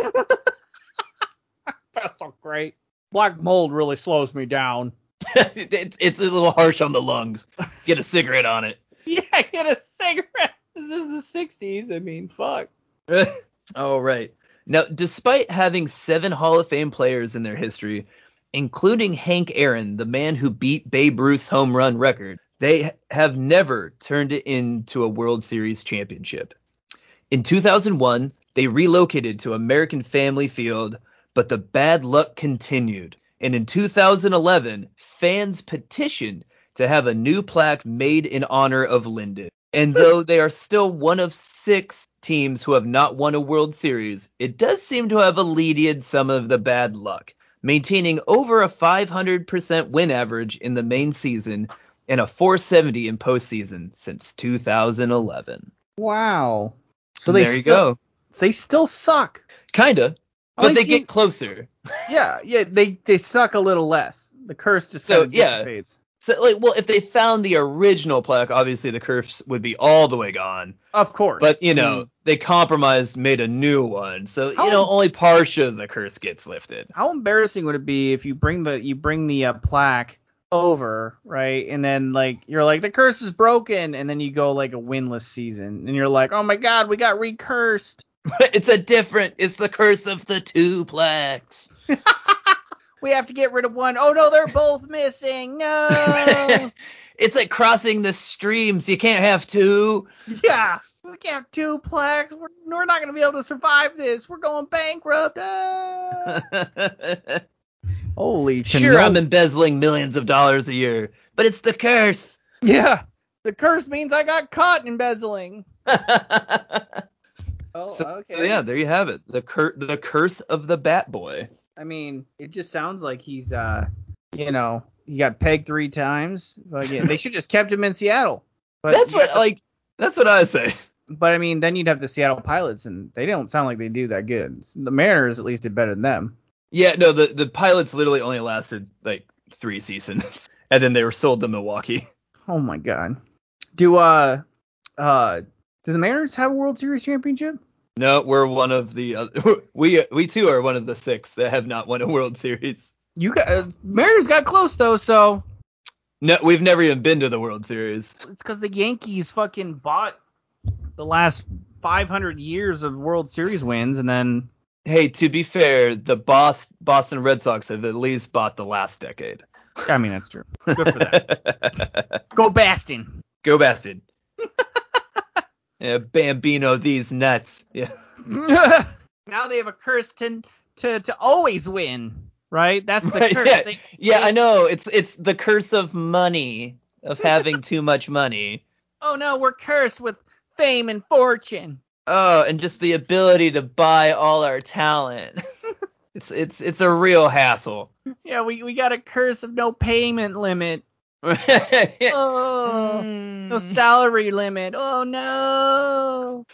That's so great. Black mold really slows me down. it's, it's a little harsh on the lungs. Get a cigarette on it. [LAUGHS] Yeah, get a cigarette. [LAUGHS] This is the 60s. I mean, fuck. [LAUGHS] oh right. Now, despite having seven Hall of Fame players in their history, including Hank Aaron, the man who beat Babe Ruth's home run record, they have never turned it into a World Series championship. In 2001, they relocated to American Family Field, but the bad luck continued. And in 2011, fans petitioned to have a new plaque made in honor of Lyndon. And though they are still one of six teams who have not won a World Series, it does seem to have alleviated some of the bad luck, maintaining over a 500% win average in the main season and a 470 in postseason since 2011. Wow. So they there you still, go. They still suck. Kinda, but only they get closer. Yeah, yeah. They they suck a little less. The curse just So, kind of yeah. dissipates. So, like, well, if they found the original plaque, obviously the curse would be all the way gone. Of course. But you know, they compromised, made a new one, so How- you know, only partial of the curse gets lifted. how embarrassing would it be if you bring the you bring the uh, plaque over, right? And then like you're like the curse is broken, and then you go like a winless season, and you're like, oh my god, we got recursed. [LAUGHS] it's a different. It's the curse of the two plaques. [LAUGHS] We have to get rid of one. Oh no, they're both missing. No. [LAUGHS] it's like crossing the streams. You can't have two. yeah. We can't have two plaques. We're, we're not gonna be able to survive this. We're going bankrupt. Ah. [LAUGHS] Holy sure, I'm embezzling millions of dollars a year, but it's the curse. Yeah. The curse means I got caught embezzling. [LAUGHS] Oh, So, okay. yeah, there you have it. The cur- the curse of the Bat Boy. I mean, it just sounds like he's, uh, you know, he got pegged three times. Like, they should just [LAUGHS] kept him in Seattle. But that's what like. That's what I say. But I mean, then you'd have the Seattle Pilots, and they don't sound like they do that good. The Mariners at least did better than them. Yeah, no, the the pilots literally only lasted like three seasons, [LAUGHS] and then they were sold to Milwaukee. Oh my God. Do uh, uh, do the Mariners have a World Series championship? No, we're one of the other, [LAUGHS] we we too are one of the six that have not won a World Series. You got uh, Mariners got close though, so No, we've never even been to the World Series. it's because the Yankees fucking bought the last 500 years of World Series wins, and then Hey, to be fair, the Bos- Boston Red Sox have at least bought the last decade. I mean that's true. Good for that. [LAUGHS] Go Bastin. Go Bastion. [LAUGHS] yeah, Bambino, these nuts. Yeah. [LAUGHS] now they have a curse to to to always win, right? That's the Right, curse. yeah. They- Yeah, they- I know. It's it's the curse of money, of having too much money. [LAUGHS] Oh no, we're cursed with fame and fortune. Oh, and just the ability to buy all our talent. [LAUGHS] it's it's it's a real hassle. Yeah, we we got a curse of no payment limit. Oh, no [LAUGHS] Mm. salary limit. Oh no.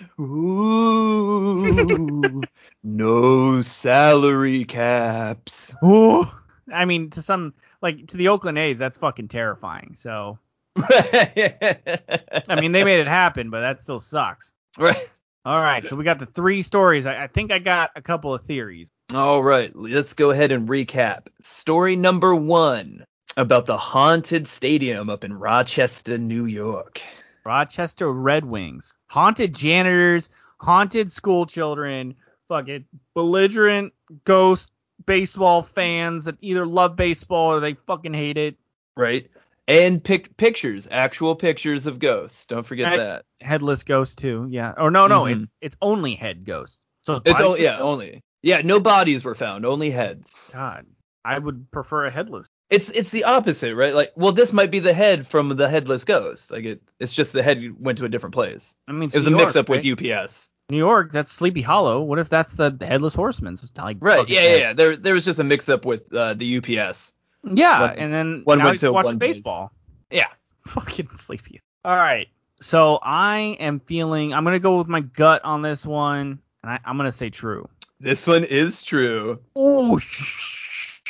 Ooh, no salary caps. Ooh. I mean, to some like to the Oakland A's, that's fucking terrifying. So [LAUGHS] I mean, they made it happen, but that still sucks. right. All right, so we got the three stories. I, I think I got a couple of theories. All right, let's go ahead and recap. Story number one about the haunted stadium up in Rochester, New York. Rochester Red Wings, haunted janitors, haunted school children, fucking belligerent ghost baseball fans that either love baseball or they fucking hate it. Right. And pic- pictures, actual pictures of ghosts. Don't forget Right. that. Headless ghost too, yeah. Or no, no, Mhm. it's it's only head ghosts. So It's yeah, only. Yeah, no bodies were found, only heads. God, I would prefer a headless. It's it's the opposite, right? Like, well, this might be the head from the headless ghost. Like, it it's just the head went to a different place. I mean, It was a mix up with UPS. New York, that's Sleepy Hollow. What if that's the headless horseman? So, Like, Right. Yeah, head. yeah, yeah. There there was just a mix up with uh, the UPS. Yeah, One- and then one now went to watching one place. baseball. Yeah. [LAUGHS] Fucking sleepy. All right. So I am feeling I'm gonna go with my gut on this one, and I, I'm gonna say true. This one is true. Oh,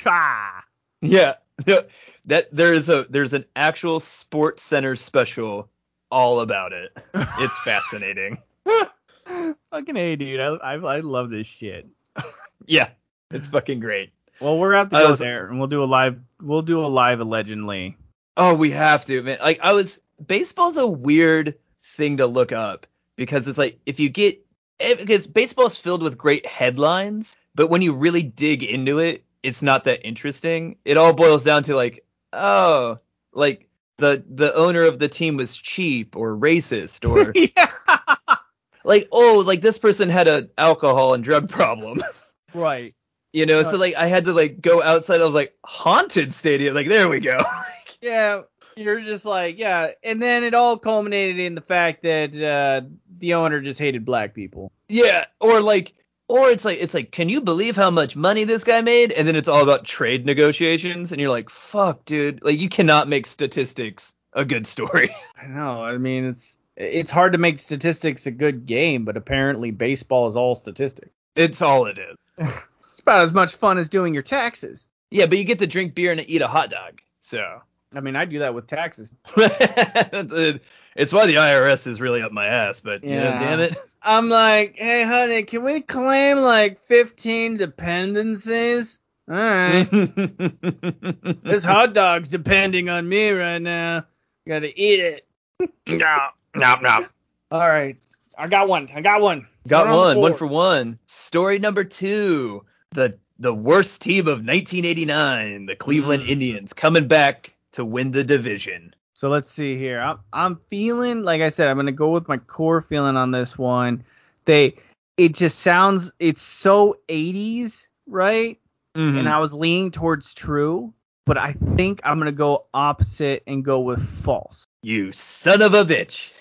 ah. Yeah. No, [LAUGHS] that there is a there's an actual Sports Center special all about it. [LAUGHS] It's fascinating. [LAUGHS] Fucking a, dude. I, I I love this shit. Yeah. It's fucking great. Well, we're out to I go was- there, and we'll do a live. We'll do a live allegedly. Oh, we have to, man. Like I was baseball's a weird thing to look up because it's like if you get because baseball's filled with great headlines, but when you really dig into it, it's not that interesting. It all boils down to like, oh, like the the owner of the team was cheap or racist or [LAUGHS] yeah. [LAUGHS] like oh, like this person had a alcohol and drug problem. [LAUGHS] Right. You know, so like I had to like go outside. I was like haunted stadium. Like there we go. Yeah. You're just like yeah, and then it all culminated in the fact that uh, the owner just hated black people. Yeah, or like, or it's like, it's like, can you believe how much money this guy made? And then it's all about trade negotiations, and you're like, fuck, dude, like you cannot make statistics a good story. [LAUGHS] I know. I mean, it's it's hard to make statistics a good game, but apparently baseball is all statistics. it's all it is. [LAUGHS] It's about as much fun as doing your taxes. Yeah, but you get to drink beer and eat a hot dog, so. I mean, I do that with taxes. [LAUGHS] it's why the IRS is really up my ass, but you know, damn it. I'm like, hey, honey, can we claim like 15 dependencies? All right. [LAUGHS] this hot dog's depending on me right now. Gotta eat it. [LAUGHS] no, no, no. All right. I got one. I got one. Got One on one, one for one. Story number two. The the worst team of 1989, the Cleveland Mm. Indians, coming back to win the division. So let's see here. I'm I'm feeling like I said I'm gonna go with my core feeling on this one. They it just sounds it's so 80s, right? Mm-hmm. And I was leaning towards true, but I think I'm gonna go opposite and go with false. You son of a bitch.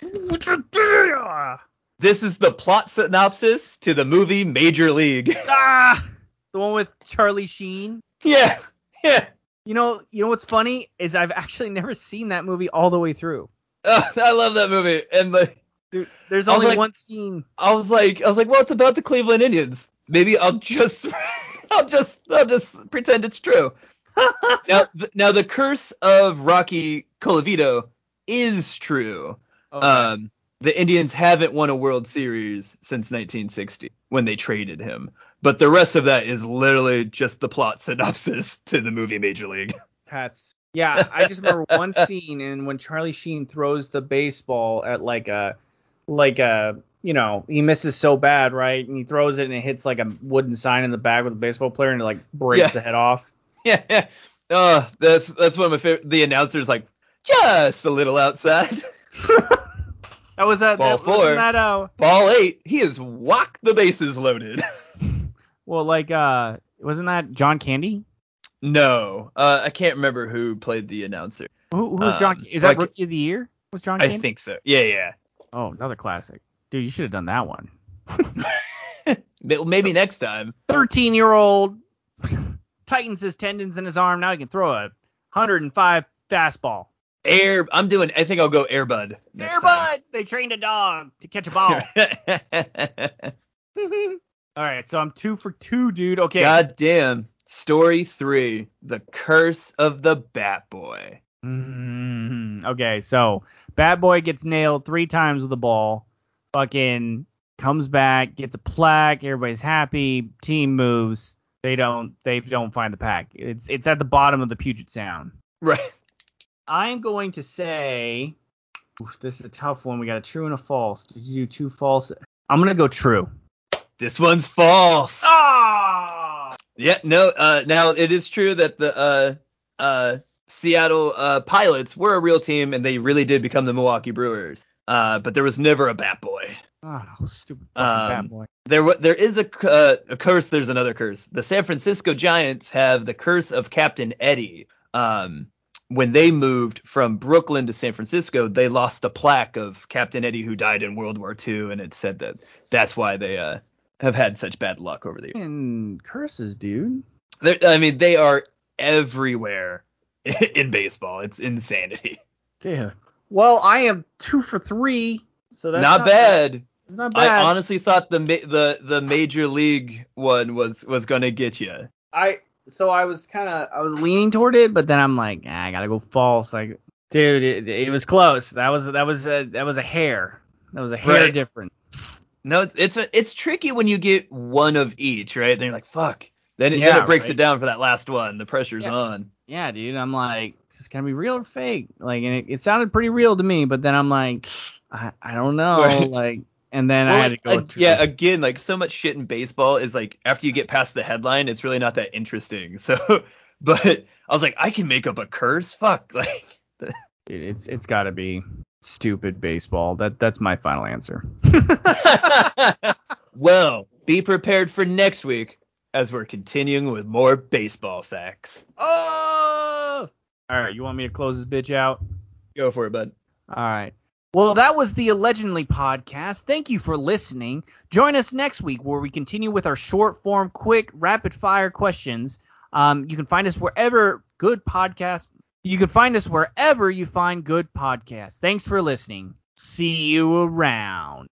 This is the plot synopsis to the movie Major League. ah, the one with Charlie Sheen. [LAUGHS] yeah, yeah. You know, you know what's funny is I've actually never seen that movie all the way through. [LAUGHS] I love that movie. And like, Dude, there's only like- one scene. I was like, I was like, well, it's about the Cleveland Indians. Maybe I'll just, [LAUGHS] I'll just, I'll just pretend it's true. [LAUGHS] now, th- now the curse of Rocky Colavito is true. Okay. Um, the Indians haven't won a World Series since 1960 when they traded him. But the rest of that is literally just the plot synopsis [LAUGHS] to the movie Major League. Pats. Yeah, I just remember [LAUGHS] one scene and when Charlie Sheen throws the baseball at like a like a you know, he misses so bad, right? And he throws it and it hits like a wooden sign in the back with a baseball player and it like breaks Yeah. the head off. yeah, [LAUGHS] yeah. Oh, that's that's one of my favorite. The announcer's like, just a little outside. That was that, Ball that four. wasn't that uh Ball eight. He has walked the bases loaded. [LAUGHS] well like uh Wasn't that John Candy? No, uh, I can't remember who played the announcer. Who, who was John? Um, Is that like- Rookie of the Year? Was John I think so. Yeah, yeah. Oh, another classic. Dude, you should have done that one. [LAUGHS] Maybe next time. 13 year old [LAUGHS] tightens his tendons in his arm. Now he can throw a 105 fastball. Air. I'm doing. I think I'll go Airbud. Airbud! They trained a dog to catch a [LAUGHS] ball. [LAUGHS] All right, so I'm two for two, dude. Okay. God damn. Story three: The Curse of the Bat Boy. Mhm. Okay, so bad boy gets nailed three times with the ball. Fucking comes back, gets a plaque. Everybody's happy. Team moves. They don't. They don't find the pack. It's it's at the bottom of the Puget Sound. Right. I'm going to say. Oof, this is a tough one. We got a true and a false. Did you do two false? I'm gonna go true. This one's false. Ah! Yeah, no. Uh, now it is true that the uh, uh, Seattle uh, Pilots were a real team, and they really did become the Milwaukee Brewers. Uh, but there was never a Bat Boy. Oh, stupid fucking Um, bad boy. There, there is a, uh, a curse. There's another curse. The San Francisco Giants have the curse of Captain Eddie. Um, when they moved from Brooklyn to San Francisco, they lost a plaque of Captain Eddie who died in World War II, and it said that that's why they uh, have had such bad luck over the years. And curses, dude. They're- I mean, they are everywhere [LAUGHS] in baseball. It's insanity. Yeah. Well, I am two for three, so that's not, bad. It's not bad. I honestly thought the the the major league one was was gonna get you. I so I was kind of I was leaning toward it, but then I'm like, ah, I gotta go false. Like, dude, it, it was close. That was that was a that was a hair. That was a hair Right. different. No, it's it's, a, it's tricky when you get one of each, right? Then you're like, fuck. Then it, then it breaks right. it down for that last one. The pressure's Yeah. on. Yeah, dude. I'm like, is this gonna be real or fake? Like, and it, it sounded pretty real to me, but then I'm like, I, I don't know. [LAUGHS] Right. Like, and then I had to go. yeah, again, like so much shit in baseball is like after you get past the headline, it's really not that interesting. [LAUGHS] So, but I was like, I can make up a curse. Fuck, [LAUGHS] like. Dude, it's it's got to be stupid baseball. That that's my final answer. [LAUGHS] well, be prepared for next week as we're continuing with more baseball facts. Oh! All right, you want me to close this bitch out? Go for it, bud. All right. Well, that was the Allegedly podcast. Thank you for listening. Join us next week where we continue with our short form, quick, rapid fire questions. Um, you can find us wherever good podcasts. You can find us wherever you find good podcasts. Thanks for listening. See you around.